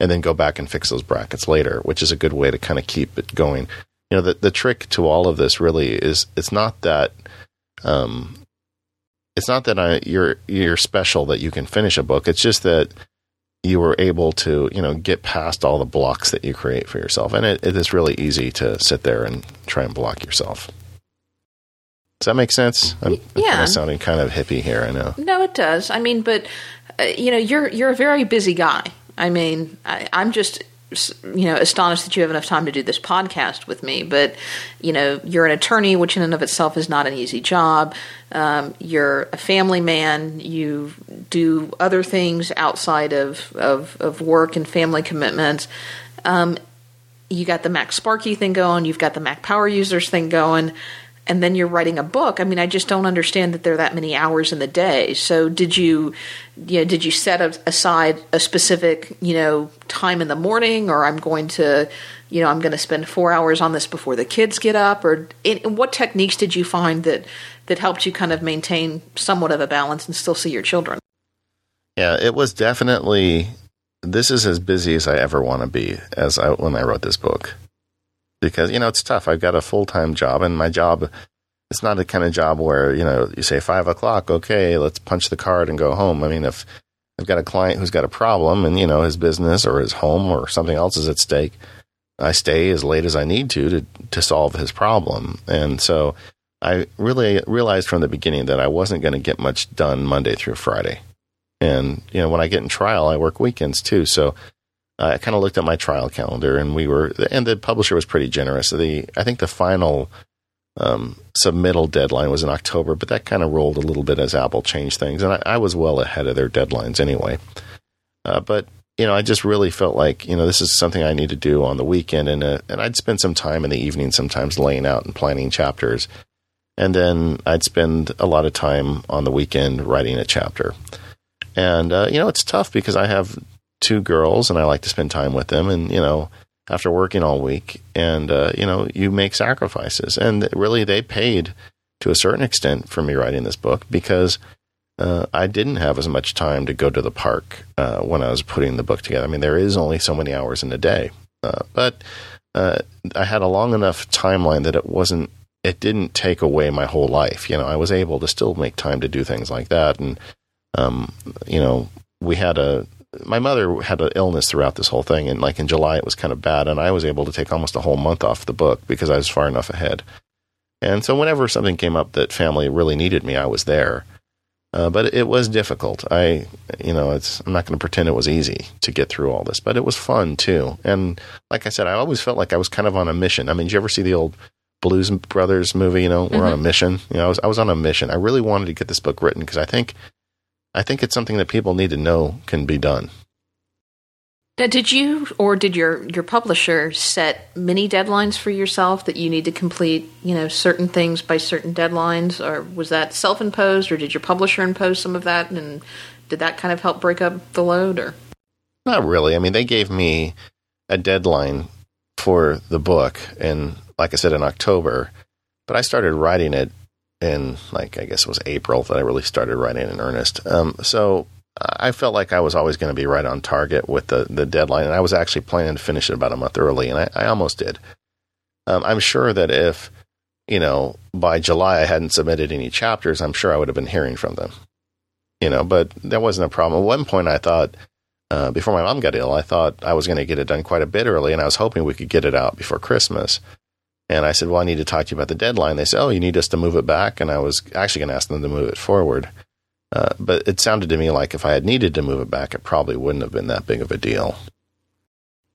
and then go back and fix those brackets later, which is a good way to kind of keep it going you know the the trick to all of this really is it's not that um it's not that I, you're you're special that you can finish a book. It's just that you were able to you know get past all the blocks that you create for yourself, and it, it is really easy to sit there and try and block yourself. Does that make sense? I'm, yeah, I'm kind of sounding kind of hippie here. I know. No, it does. I mean, but uh, you know, you're you're a very busy guy. I mean, I, I'm just you know astonished that you have enough time to do this podcast with me but you know you're an attorney which in and of itself is not an easy job. Um, you're a family man. You do other things outside of, of, of work and family commitments. Um, you got the MacSparky thing going. You've got the mac power users thing going and then you're writing a book. I mean, I just don't understand that there are that many hours in the day. So, did you, you know, did you set aside a specific, you know, time in the morning, or I'm going to, you know, I'm going to spend four hours on this before the kids get up, or what techniques did you find that that helped you kind of maintain somewhat of a balance and still see your children? Yeah, it was definitely. This is as busy as I ever want to be as I when I wrote this book because you know it's tough. I've got a full time job, and my job it's not a kind of job where you know you say five o'clock, okay, let's punch the card and go home. I mean, if I've got a client who's got a problem, and you know his business or his home or something else is at stake, I stay as late as I need to to to solve his problem, and so. I really realized from the beginning that I wasn't going to get much done Monday through Friday. And, you know, when I get in trial, I work weekends too. So I kind of looked at my trial calendar, and we were, and the publisher was pretty generous. The I think the final um, submittal deadline was in October, but that kind of rolled a little bit as Apple changed things, and I, I was well ahead of their deadlines anyway. Uh, but you know, I just really felt like you know this is something I need to do on the weekend, and uh, and I'd spend some time in the evening sometimes laying out and planning chapters, and then I'd spend a lot of time on the weekend writing a chapter. And uh, you know, it's tough because I have two girls and I like to spend time with them. And, you know, after working all week and, uh, you know, you make sacrifices. And really, they paid to a certain extent for me writing this book because uh, I didn't have as much time to go to the park uh, when I was putting the book together. I mean, there is only so many hours in a day. Uh, but uh, I had a long enough timeline that it wasn't, it didn't take away my whole life. You know, I was able to still make time to do things like that. And, um, you know, we had a, my mother had an illness throughout this whole thing, and like in July it was kind of bad, and I was able to take almost a whole month off the book because I was far enough ahead. And so whenever something came up that family really needed me, I was there. Uh, but it was difficult. I, you know, it's I'm not going to pretend it was easy to get through all this, but it was fun too. And like I said, I always felt like I was kind of on a mission. I mean, did you ever see the old Blues Brothers movie? You know, we're mm-hmm. on a mm-hmm. mission. You know, I was I was on a mission. I really wanted to get this book written because I think I think it's something that people need to know can be done. Now, did you or did your your publisher set many deadlines for yourself that you need to complete, you know, certain things by certain deadlines, or was that self imposed, or did your publisher impose some of that, and did that kind of help break up the load, or? Not really. I mean, they gave me a deadline for the book, and like I said, in October, but I started writing it in like I guess it was April that I really started writing in earnest. Um, so I felt like I was always going to be right on target with the, the deadline, and I was actually planning to finish it about a month early, and I, I almost did. Um, I'm sure that if, you know, by July I hadn't submitted any chapters, I'm sure I would have been hearing from them. You know, but that wasn't a problem. At one point, I thought, uh, before my mom got ill, I thought I was going to get it done quite a bit early, and I was hoping we could get it out before Christmas. And I said, Well, I need to talk to you about the deadline. They said, Oh, you need us to move it back? And I was actually going to ask them to move it forward. Uh, but it sounded to me like if I had needed to move it back, it probably wouldn't have been that big of a deal.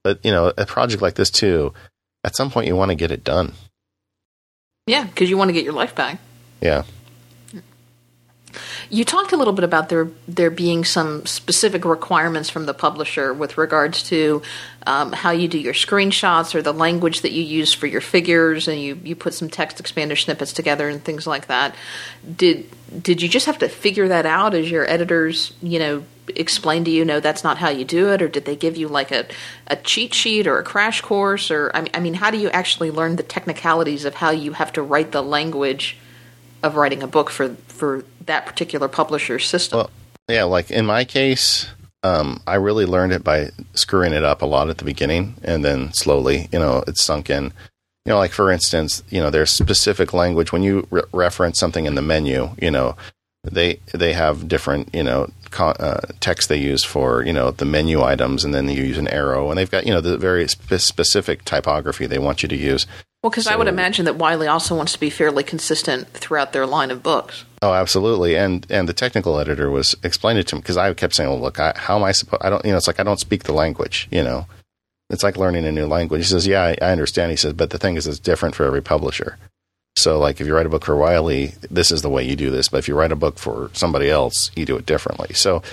But, you know, a project like this, too, at some point you want to get it done. Yeah, because you want to get your life back. Yeah. You talked a little bit about there there being some specific requirements from the publisher with regards to um, how you do your screenshots or the language that you use for your figures, and you, you put some TextExpander snippets together and things like that. Did did you just have to figure that out as your editors, you know, explain to you, no, that's not how you do it, or did they give you like a, a cheat sheet or a crash course, or I mean, I mean, how do you actually learn the technicalities of how you have to write the language of writing a book for for that particular publisher's system. Well, yeah, like in my case, um, I really learned it by screwing it up a lot at the beginning, and then slowly, you know, it's sunk in. You know, like for instance, you know, there's specific language when you re- reference something in the menu. You know, they they have different you know con- uh, text they use for you know the menu items, and then you use an arrow, and they've got you know the very spe- specific typography they want you to use. Well, because so, I would imagine that Wiley also wants to be fairly consistent throughout their line of books. Oh, absolutely. And and the technical editor was explaining it to him because I kept saying, "Well, look, I, how am I supposed? I don't, you know, it's like I don't speak the language. You know, it's like learning a new language." He says, "Yeah, I, I understand." He says, "But the thing is, it's different for every publisher. So, like, if you write a book for Wiley, this is the way you do this. But if you write a book for somebody else, you do it differently." So.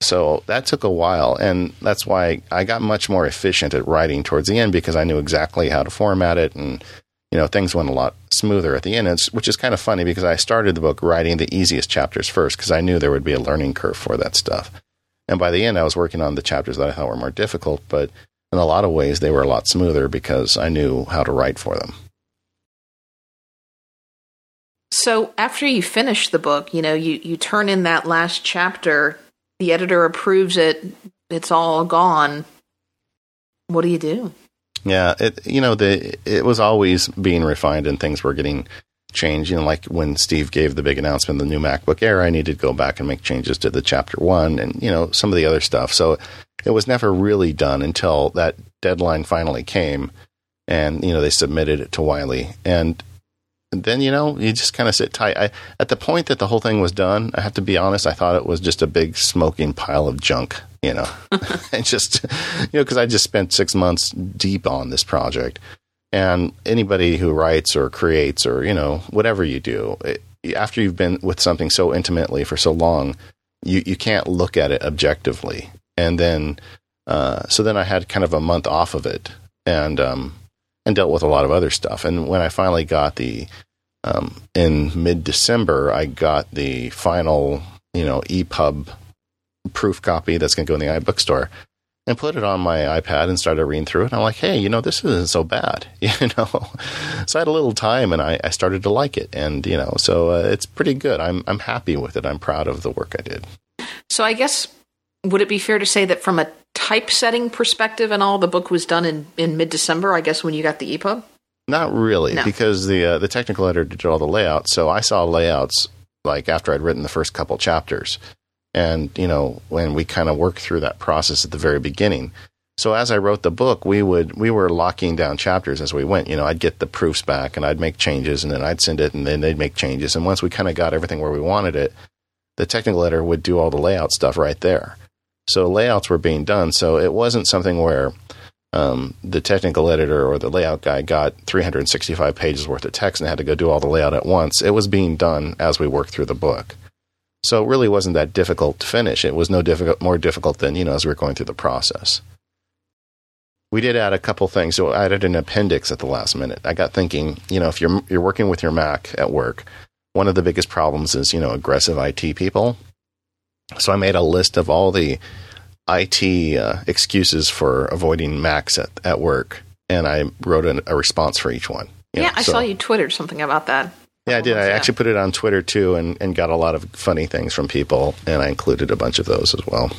So that took a while, and that's why I got much more efficient at writing towards the end because I knew exactly how to format it and you know, things went a lot smoother at the end, it's, which is kind of funny because I started the book writing the easiest chapters first because I knew there would be a learning curve for that stuff. And by the end, I was working on the chapters that I thought were more difficult, but in a lot of ways, they were a lot smoother because I knew how to write for them. So after you finish the book, you know, you, you turn in that last chapter, the editor approves it, it's all gone. What do you do? Yeah, it you know the it was always being refined and things were getting changed. You know, like when Steve gave the big announcement, the new MacBook Air, I needed to go back and make changes to the chapter one and you know some of the other stuff. So it was never really done until that deadline finally came, and you know they submitted it to Wiley, and then you know you just kind of sit tight. I, at the point that the whole thing was done, I have to be honest. I thought it was just a big smoking pile of junk, you know, and just you know because I just spent six months deep on this project. And anybody who writes or creates or you know whatever you do, it, after you've been with something so intimately for so long, you you can't look at it objectively. And then uh, so then I had kind of a month off of it, and um, and dealt with a lot of other stuff. And when I finally got the um, in mid December, I got the final you know EPUB proof copy that's going to go in the iBookstore and put it on my iPad and started reading through it. And I'm like, hey, you know, this isn't so bad, you know. so I had a little time and I, I started to like it, and you know, so uh, it's pretty good. I'm I'm happy with it. I'm proud of the work I did. So I guess would it be fair to say that from a typesetting perspective and all, the book was done in, in mid December, I guess, when you got the EPUB? Not really, no. because the uh, the technical editor did all the layouts. So I saw layouts like after I'd written the first couple chapters, and you know when we kind of worked through that process at the very beginning. So as I wrote the book, we would we were locking down chapters as we went. You know, I'd get the proofs back and I'd make changes, and then I'd send it, and then they'd make changes. And once we kind of got everything where we wanted it, the technical editor would do all the layout stuff right there. So layouts were being done. So it wasn't something where um, the technical editor or the layout guy got 365 pages worth of text and had to go do all the layout at once. It was being done as we worked through the book. So it really wasn't that difficult to finish. It was no difficult, more difficult than, you know, as we were going through the process. We did add a couple things. So I added an appendix at the last minute. I got thinking, you know, if you're, you're working with your Mac at work, one of the biggest problems is, you know, aggressive IT people. So I made a list of all the IT uh, excuses for avoiding Macs at, at work, and I wrote an, a response for each one. yeah, know, I so. saw you twittered something about that. Yeah, I did. I actually put it on Twitter too, and, and got a lot of funny things from people, and I included a bunch of those as well.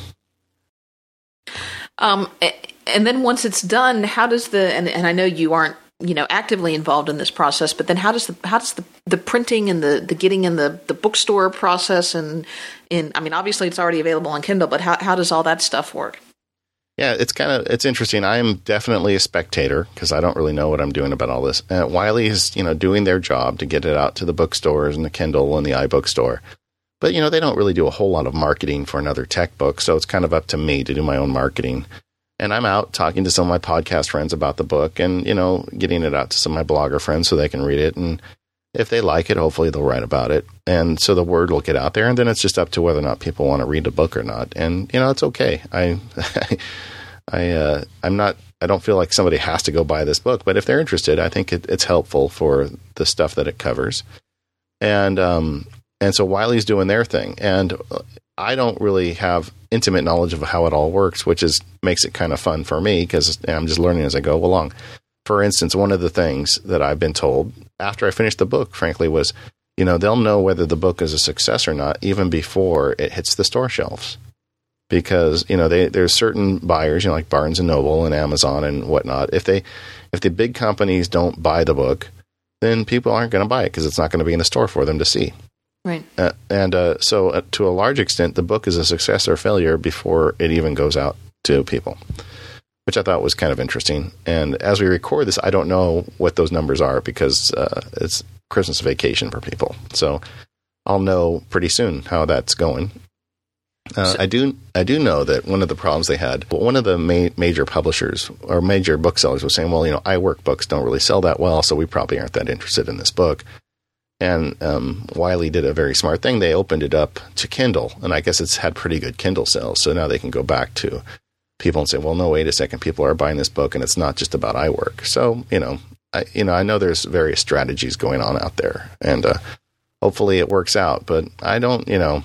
Um, and then once it's done, how does the and, and I know you aren't you know actively involved in this process, but then how does the how does the, the printing and the, the getting in the, the bookstore process and in I mean obviously it's already available on Kindle, but how how does all that stuff work? Yeah, it's kind of it's interesting. I am definitely a spectator because I don't really know what I'm doing about all this. Uh, Wiley is you know doing their job to get it out to the bookstores and the Kindle and the iBookstore, but you know they don't really do a whole lot of marketing for another tech book, so it's kind of up to me to do my own marketing. And I'm out talking to some of my podcast friends about the book, and you know getting it out to some of my blogger friends so they can read it and if they like it, hopefully they'll write about it. And so the word will get out there. And then it's just up to whether or not people want to read the book or not. And, you know, it's okay. I, I uh, I'm not. I don't feel like somebody has to go buy this book, but if they're interested, I think it, it's helpful for the stuff that it covers. And um, and so Wiley's doing their thing, and I don't really have intimate knowledge of how it all works, which is makes it kind of fun for me because I'm just learning as I go along. For instance, one of the things that I've been told after I finished the book, frankly, was you know they'll know whether the book is a success or not even before it hits the store shelves because you know they, there's certain buyers, you know, like Barnes and Noble and Amazon and whatnot. If they if the big companies don't buy the book, then people aren't going to buy it because it's not going to be in the store for them to see. Right. Uh, and uh, so, uh, to a large extent, the book is a success or failure before it even goes out to people, which I thought was kind of interesting. And as we record this, I don't know what those numbers are because uh, it's Christmas vacation for people. So I'll know pretty soon how that's going. Uh, I do. I do know that one of the problems they had, one of the ma- major publishers or major booksellers was saying, "Well, you know, iWork books don't really sell that well, so we probably aren't that interested in this book." And um, Wiley did a very smart thing. They opened it up to Kindle, and I guess it's had pretty good Kindle sales. So now they can go back to people and say, "Well, no, wait a second, people are buying this book, and it's not just about iWork." So you know, I, you know, I know there's various strategies going on out there, and uh, hopefully it works out. But I don't, you know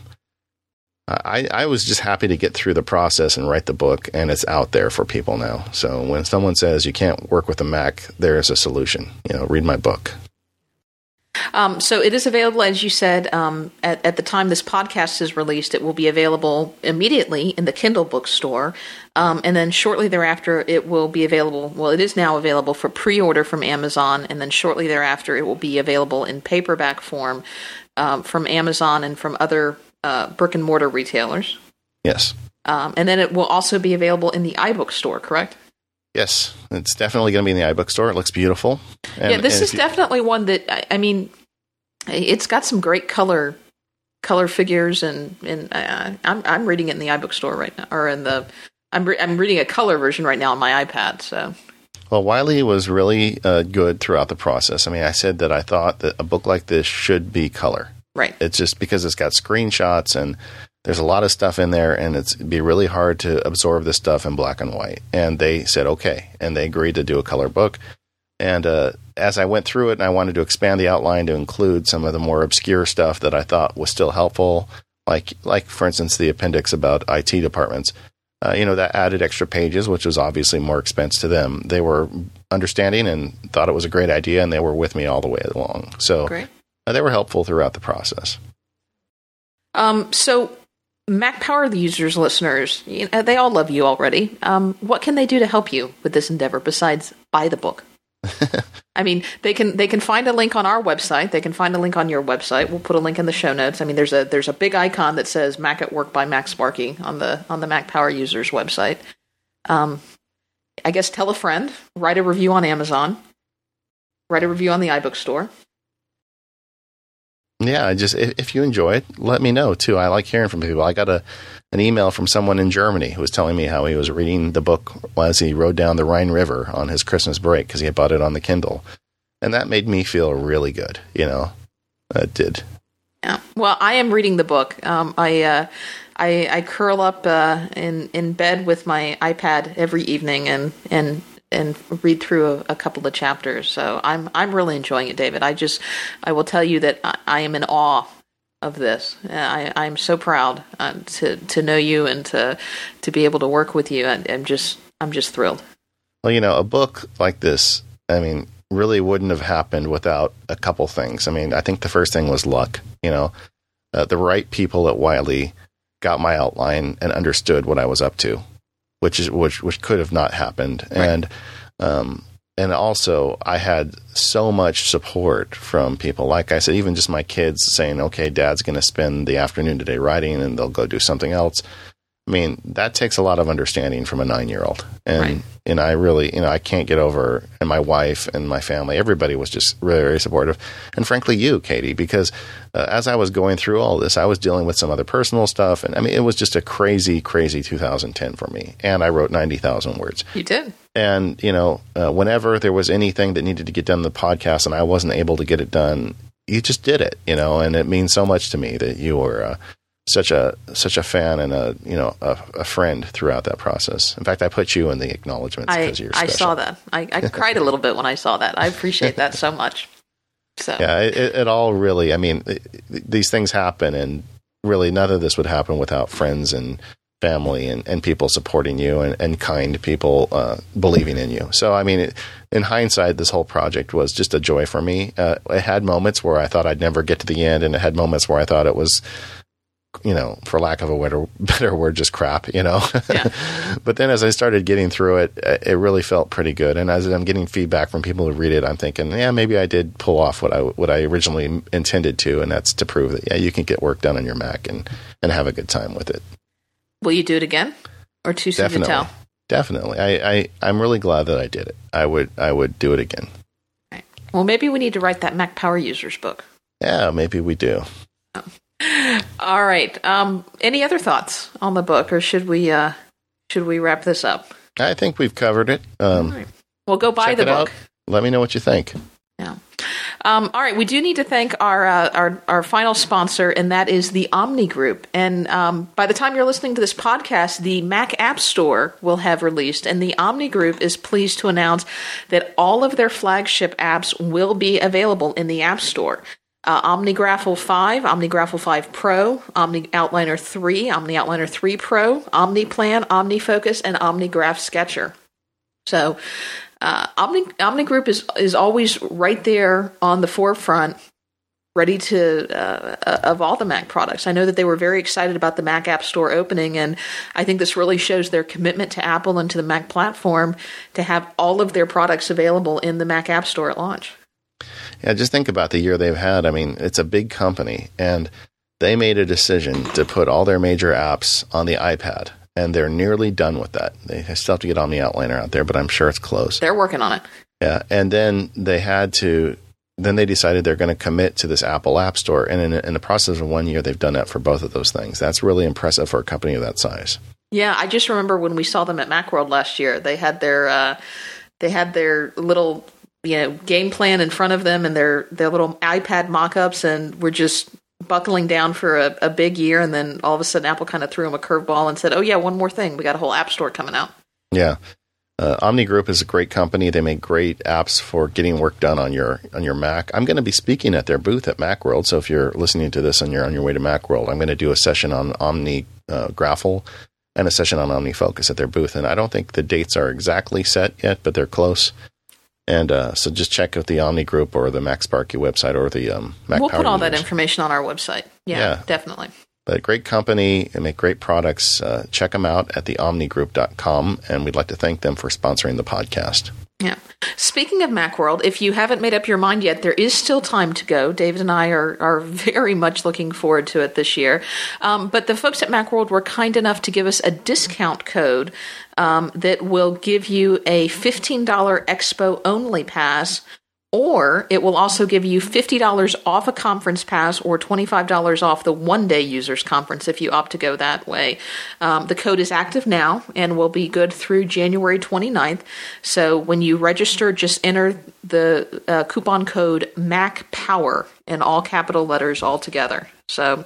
I, I was just happy to get through the process and write the book, and it's out there for people now. So when someone says you can't work with a Mac, there is a solution. You know, read my book. Um, so it is available, as you said, um, at, at, the time this podcast is released, it will be available immediately in the Kindle bookstore. Um, and then shortly thereafter, it will be available. Well, it is now available for pre order from Amazon. And then shortly thereafter, it will be available in paperback form um, from Amazon and from other uh, brick and mortar retailers. Yes. Um, and then it will also be available in the iBook store, correct? Yes, it's definitely going to be in the iBook store. It looks beautiful. And, yeah, this is you, definitely one that I, I, mean, it's got some great color color figures, and and uh, I'm I'm reading it in the iBook store right now, or in the I'm re- I'm reading a color version right now on my iPad. So. Well, Wiley was really uh, good throughout the process. I mean, I said that I thought that a book like this should be color. Right. It's just because it's got screenshots and there's a lot of stuff in there and it's it'd be really hard to absorb this stuff in black and white. And they said okay, and they agreed to do a color book. And uh, as I went through it, and I wanted to expand the outline to include some of the more obscure stuff that I thought was still helpful, like like for instance the appendix about IT departments. Uh, you know that added extra pages, which was obviously more expense to them. They were understanding and thought it was a great idea, and they were with me all the way along. So great. Uh, they were helpful throughout the process. Um, so, Mac Power users, listeners, you know, they all love you already. Um, what can they do to help you with this endeavor besides buy the book? I mean, they can they can find a link on our website. They can find a link on your website. We'll put a link in the show notes. I mean, there's a there's a big icon that says Mac at Work by MacSparky on the on the Mac Power users website. Um, I guess tell a friend, write a review on Amazon, write a review on the iBook store yeah, just if, if, you enjoy it, let me know too. I like hearing from people. I got a an email from someone in Germany who was telling me how he was reading the book as he rode down the Rhine River on his Christmas break because he had bought it on the Kindle, and that made me feel really good. You know, it did. Yeah. Well, I am reading the book. Um, I, uh, I I curl up uh, in in bed with my iPad every evening and and and read through a, a, couple of chapters. So I'm I'm really enjoying it, David. I just I will tell you that I, I am in awe of this. I, I'm so proud uh, to to know you and to to be able to work with you. I, I'm just I'm just thrilled. Well, you know, a book like this, I mean, really wouldn't have happened without a couple things. I mean, I think the first thing was luck. You know, uh, the right people at Wiley got my outline and understood what I was up to, which is which which could have not happened. Right. And um, and also I had so much support from people. Like I said, even just my kids saying, "Okay, Dad's going to spend the afternoon today writing, and they'll go do something else." I mean, that takes a lot of understanding from a nine year old. And, right. and I really, you know, I can't get over, and my wife and my family, everybody was just really, very supportive. And frankly, you, Katie, because uh, as I was going through all this, I was dealing with some other personal stuff. And I mean, it was just a crazy, crazy 2010 for me. And I wrote 90,000 words. You did. And, you know, uh, whenever there was anything that needed to get done in the podcast and I wasn't able to get it done, you just did it, you know, and it means so much to me that you were, uh, such a such a fan and a you know a, a, friend throughout that process. In fact, I put you in the acknowledgments because you're. Special. I saw that. I, I cried a little bit when I saw that. I appreciate that so much. So yeah, it, it all really. I mean, it, these things happen, and really, none of this would happen without friends and family and, and people supporting you and, and kind people uh, believing in you. So, I mean, in hindsight, this whole project was just a joy for me. Uh, it had moments where I thought I'd never get to the end, and it had moments where I thought it was you know, for lack of a better, better word, just crap, you know. Yeah. but then as I started getting through it, uh, it really felt pretty good. And as I'm getting feedback from people who read it, I'm thinking, yeah, maybe I did pull off what I what I originally intended to, and that's to prove that yeah, you can get work done on your Mac and and have a good time with it. Will you do it again, or too soon Definitely. to tell? Definitely. I, I I'm really glad that I did it. I would I would do it again. Right. Well, maybe we need to write that Mac Power Users book. Yeah, maybe we do. Oh. All right. Um, any other thoughts on the book, or should we uh, should we wrap this up? I think we've covered it. Um, right. Well, go buy the book. Out. Let me know what you think. Yeah. Um, all right. We do need to thank our, uh, our our final sponsor, and that is the Omni Group. And um, by the time you're listening to this podcast, the Mac App Store will have released, and the Omni Group is pleased to announce that all of their flagship apps will be available in the App Store uh, OmniGraffle 5, OmniGraffle 5 Pro, OmniOutliner 3, OmniOutliner 3 Pro, OmniPlan, OmniFocus, and OmniGraphSketcher. So, uh, Omni Omni Group is is always right there on the forefront, ready to uh, uh, of all the Mac products. I know that they were very excited about the Mac App Store opening, and I think this really shows their commitment to Apple and to the Mac platform to have all of their products available in the Mac App Store at launch. Yeah, just think about the year they've had. I mean, it's a big company, and they made a decision to put all their major apps on the iPad, and they're nearly done with that. They still have to get OmniOutliner out there, but I'm sure it's close. They're working on it. Yeah, and then they had to. Then they decided they're going to commit to this Apple App Store, and in, in the process of one year, they've done that for both of those things. That's really impressive for a company of that size. Yeah, I just remember when we saw them at MacWorld last year. They had their uh, they had their little you know game plan in front of them and their their little iPad mock-ups and we're just buckling down for a, a big year and then all of a sudden Apple kind of threw them a curveball and said, "Oh yeah, one more thing, we got a whole app store coming out." Yeah. Uh, Omni Group is a great company. They make great apps for getting work done on your on your Mac. I'm going to be speaking at their booth at MacWorld. So if you're listening to this and you're on your way to MacWorld, I'm going to do a session on Omni uh, Graffle and a session on OmniFocus at their booth. And I don't think the dates are exactly set yet, but they're close. And uh, so just check out the Omni Group or the Max MacSparky website or the um, Mac We'll Power put all that information on our website. Yeah, yeah. definitely. But great company and make great products. Uh, check them out at theomnigroup.com. And we'd like to thank them for sponsoring the podcast. Yeah. Speaking of Macworld, if you haven't made up your mind yet, there is still time to go. David and I are, are very much looking forward to it this year. Um, but the folks at Macworld were kind enough to give us a discount code um, that will give you a $15 Expo only pass or it will also give you $50 off a conference pass or $25 off the one day users conference if you opt to go that way. Um, the code is active now and will be good through January 29th. So when you register, just enter the uh, coupon code MACPOWER in all capital letters all together. So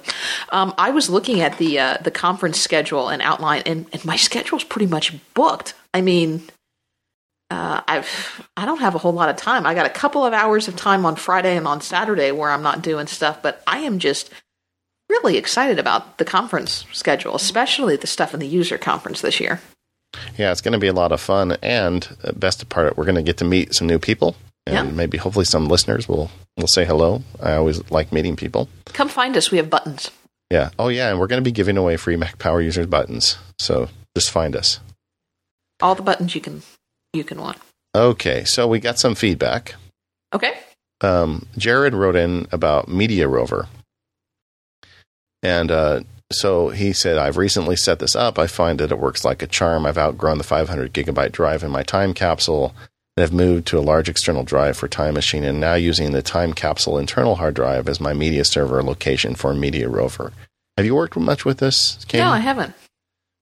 um, I was looking at the uh, the conference schedule and outline, and, and my schedule's pretty much booked. I mean, uh, I've I don't have a whole lot of time. I got a couple of hours of time on Friday and on Saturday where I'm not doing stuff, but I am just really excited about the conference schedule, especially the stuff in the user conference this year. Yeah, it's going to be a lot of fun, and uh, best part, we're going to get to meet some new people, and Yeah. maybe hopefully some listeners will will say hello. I always like meeting people. Come find us. We have buttons. Yeah. Oh, yeah, and we're going to be giving away free Mac Power users buttons. So just find us. All the buttons you can you can want. Okay, so we got some feedback. Okay. um, Jared wrote in about Media Rover. And uh, so he said, I've recently set this up. I find that it works like a charm. I've outgrown the 500 gigabyte drive in my time capsule and have moved to a large external drive for Time Machine and now using the time capsule internal hard drive as my media server location for Media Rover. Have you worked much with this, Katie? No, I haven't.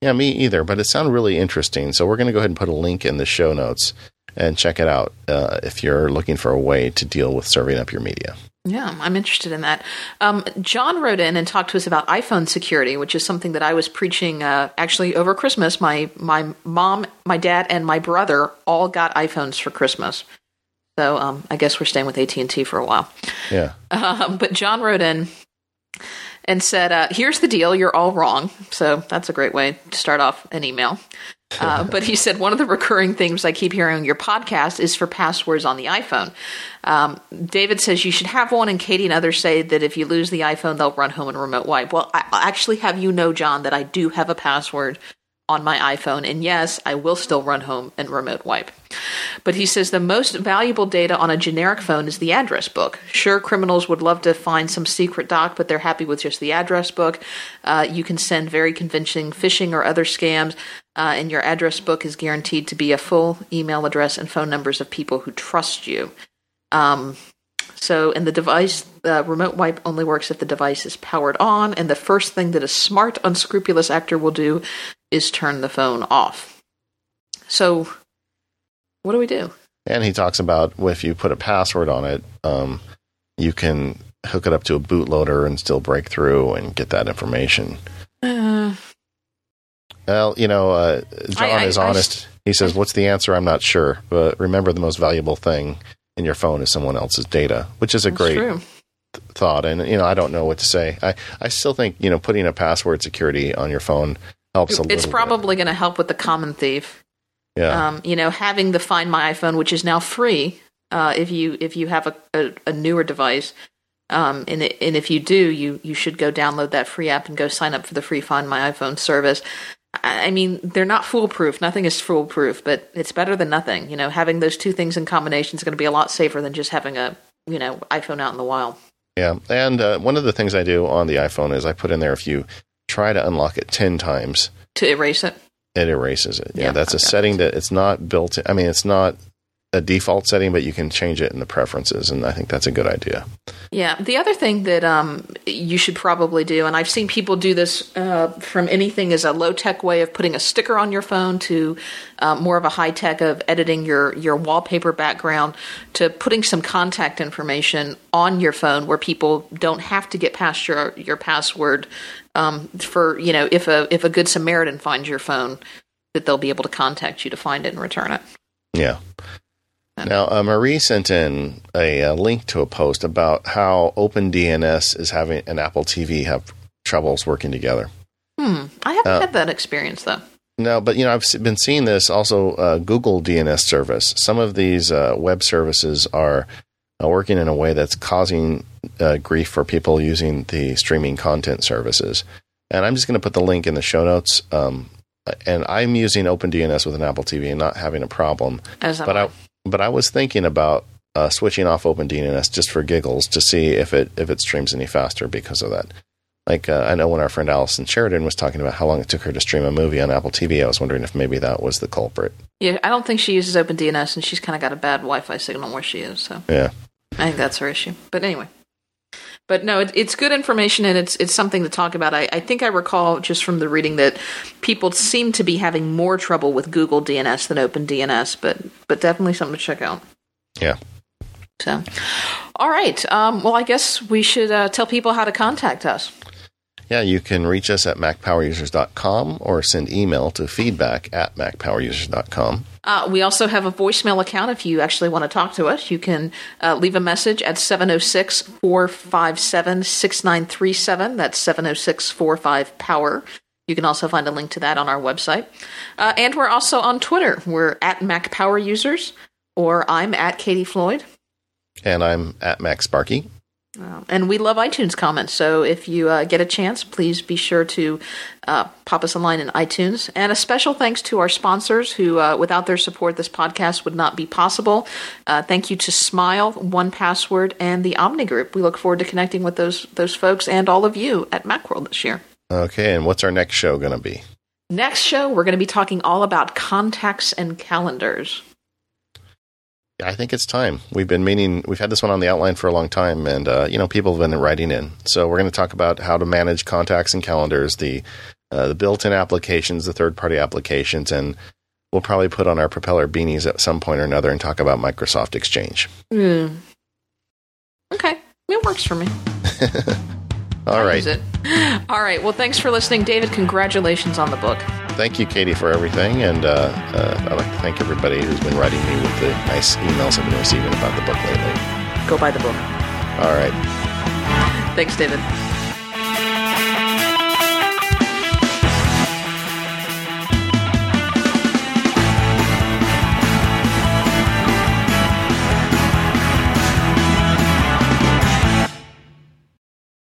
Yeah, me either, but it sounded really interesting. So we're going to go ahead and put a link in the show notes and check it out uh, if you're looking for a way to deal with serving up your media. Yeah, I'm interested in that. Um, John wrote in and talked to us about iPhone security, which is something that I was preaching uh, actually over Christmas. My my mom, my dad, and my brother all got iPhones for Christmas. So um, I guess we're staying with AT and T for a while. Yeah. Um, but John wrote in and said, uh, "Here's the deal: you're all wrong." So that's a great way to start off an email. Uh, but he said one of the recurring things I keep hearing on your podcast is for passwords on the iPhone. Um, David says you should have one, and Katie and others say that if you lose the iPhone, they'll run home and remote wipe. Well, I I'll actually have you know, John, that I do have a password on my iPhone, and yes, I will still run home and remote wipe. But he says the most valuable data on a generic phone is the address book. Sure, criminals would love to find some secret doc, but they're happy with just the address book. Uh, you can send very convincing phishing or other scams, uh, and your address book is guaranteed to be a full email address and phone numbers of people who trust you. Um, so, and the device, uh, remote wipe only works if the device is powered on, and the first thing that a smart, unscrupulous actor will do is turn the phone off. So, what do we do? And he talks about if you put a password on it, um, you can hook it up to a bootloader and still break through and get that information. Uh, Well, you know, uh, John I- I- is I honest. he says, "What's the answer? I'm not sure." But remember, the most valuable thing in your phone is someone else's data, which is a great true. thought. And you know, I don't know what to say. I I still think you know putting a password security on your phone helps. It's probably going to help with the common thief. yeah. Um, you know, having the Find My iPhone, which is now free, uh, if you if you have a, a, a newer device, um, and it, and if you do, you you should go download that free app and go sign up for the free Find My iPhone service. I mean, they're not foolproof. Nothing is foolproof, but it's better than nothing. You know, having those two things in combination is going to be a lot safer than just having a you know iPhone out in the wild. Yeah, and uh, one of the things I do on the iPhone is I put in there a you try to unlock it ten times, To erase it, it erases it. Yeah, Yeah, that's a setting that it's not built. I mean, it's not a default setting, but you can change it in the preferences, and I think that's a good idea. Yeah, the other thing that um, you should probably do, and I've seen people do this uh, from anything as a low tech way of putting a sticker on your phone to uh, more of a high tech of editing your, your wallpaper background to putting some contact information on your phone where people don't have to get past your your password um, for you know if a if a good Samaritan finds your phone that they'll be able to contact you to find it and return it. Yeah. Now, uh, Marie sent in a, uh link to a post about how OpenDNS is having and Apple TV have troubles working together. Hmm, I haven't Uh, had that experience though. No, but you know, I've been seeing this also. Uh, Google DNS service. Some of these uh, web services are working in a way that's causing uh, grief for people using the streaming content services. And I'm just going to put the link in the show notes. Um, and I'm using OpenDNS with an Apple TV and not having a problem. But I, but I was thinking about uh, switching off OpenDNS just for giggles to see if it if it streams any faster because of that. Like uh, I know when our friend Allison Sheridan was talking about how long it took her to stream a movie on Apple TV, I was wondering if maybe that was the culprit. Yeah, I don't think she uses OpenDNS, and she's kind of got a bad Wi-Fi signal where she is. So Yeah. I think that's her issue. But anyway. But no, it, it's good information and it's it's something to talk about. I, I think I recall just from the reading that people seem to be having more trouble with Google DNS than OpenDNS, but but definitely something to check out. Yeah. So, all right. Um, well, I guess we should uh, tell people how to contact us. Yeah, you can reach us at macpowerusers.com or send email to feedback at macpowerusers.com. Uh, we also have a voicemail account if you actually want to talk to us. You can uh, leave a message at 706 457 6937. That's 706 45 Power. You can also find a link to that on our website. Uh, and we're also on Twitter. We're at Mac Power Users, or I'm at Katie Floyd. And I'm at MacSparky. Um, and we love iTunes comments. So if you uh, get a chance, please be sure to uh, pop us a line in iTunes. And a special thanks to our sponsors who, uh, without their support, this podcast would not be possible. Uh, thank you to Smile, 1Password, and the Omni Group. We look forward to connecting with those those folks and all of you at Macworld this year. Okay, and what's our next show going to be? Next show, we're going to be talking all about contacts and calendars. I think it's time. We've been meaning, we've had this one on the outline for a long time, and, uh, you know, people have been writing in. So we're going to talk about how to manage contacts and calendars, the, uh, the built in applications, the third party applications, and we'll probably put on our propeller beanies at some point or another and talk about Microsoft Exchange. Mm. Okay, it works for me. All right. All right. Well, thanks for listening, David. Congratulations on the book. Thank you, Katie, for everything. And uh, uh, I'd like to thank everybody who's been writing me with the nice emails I've been receiving about the book lately. Go buy the book. All right. Thanks, David.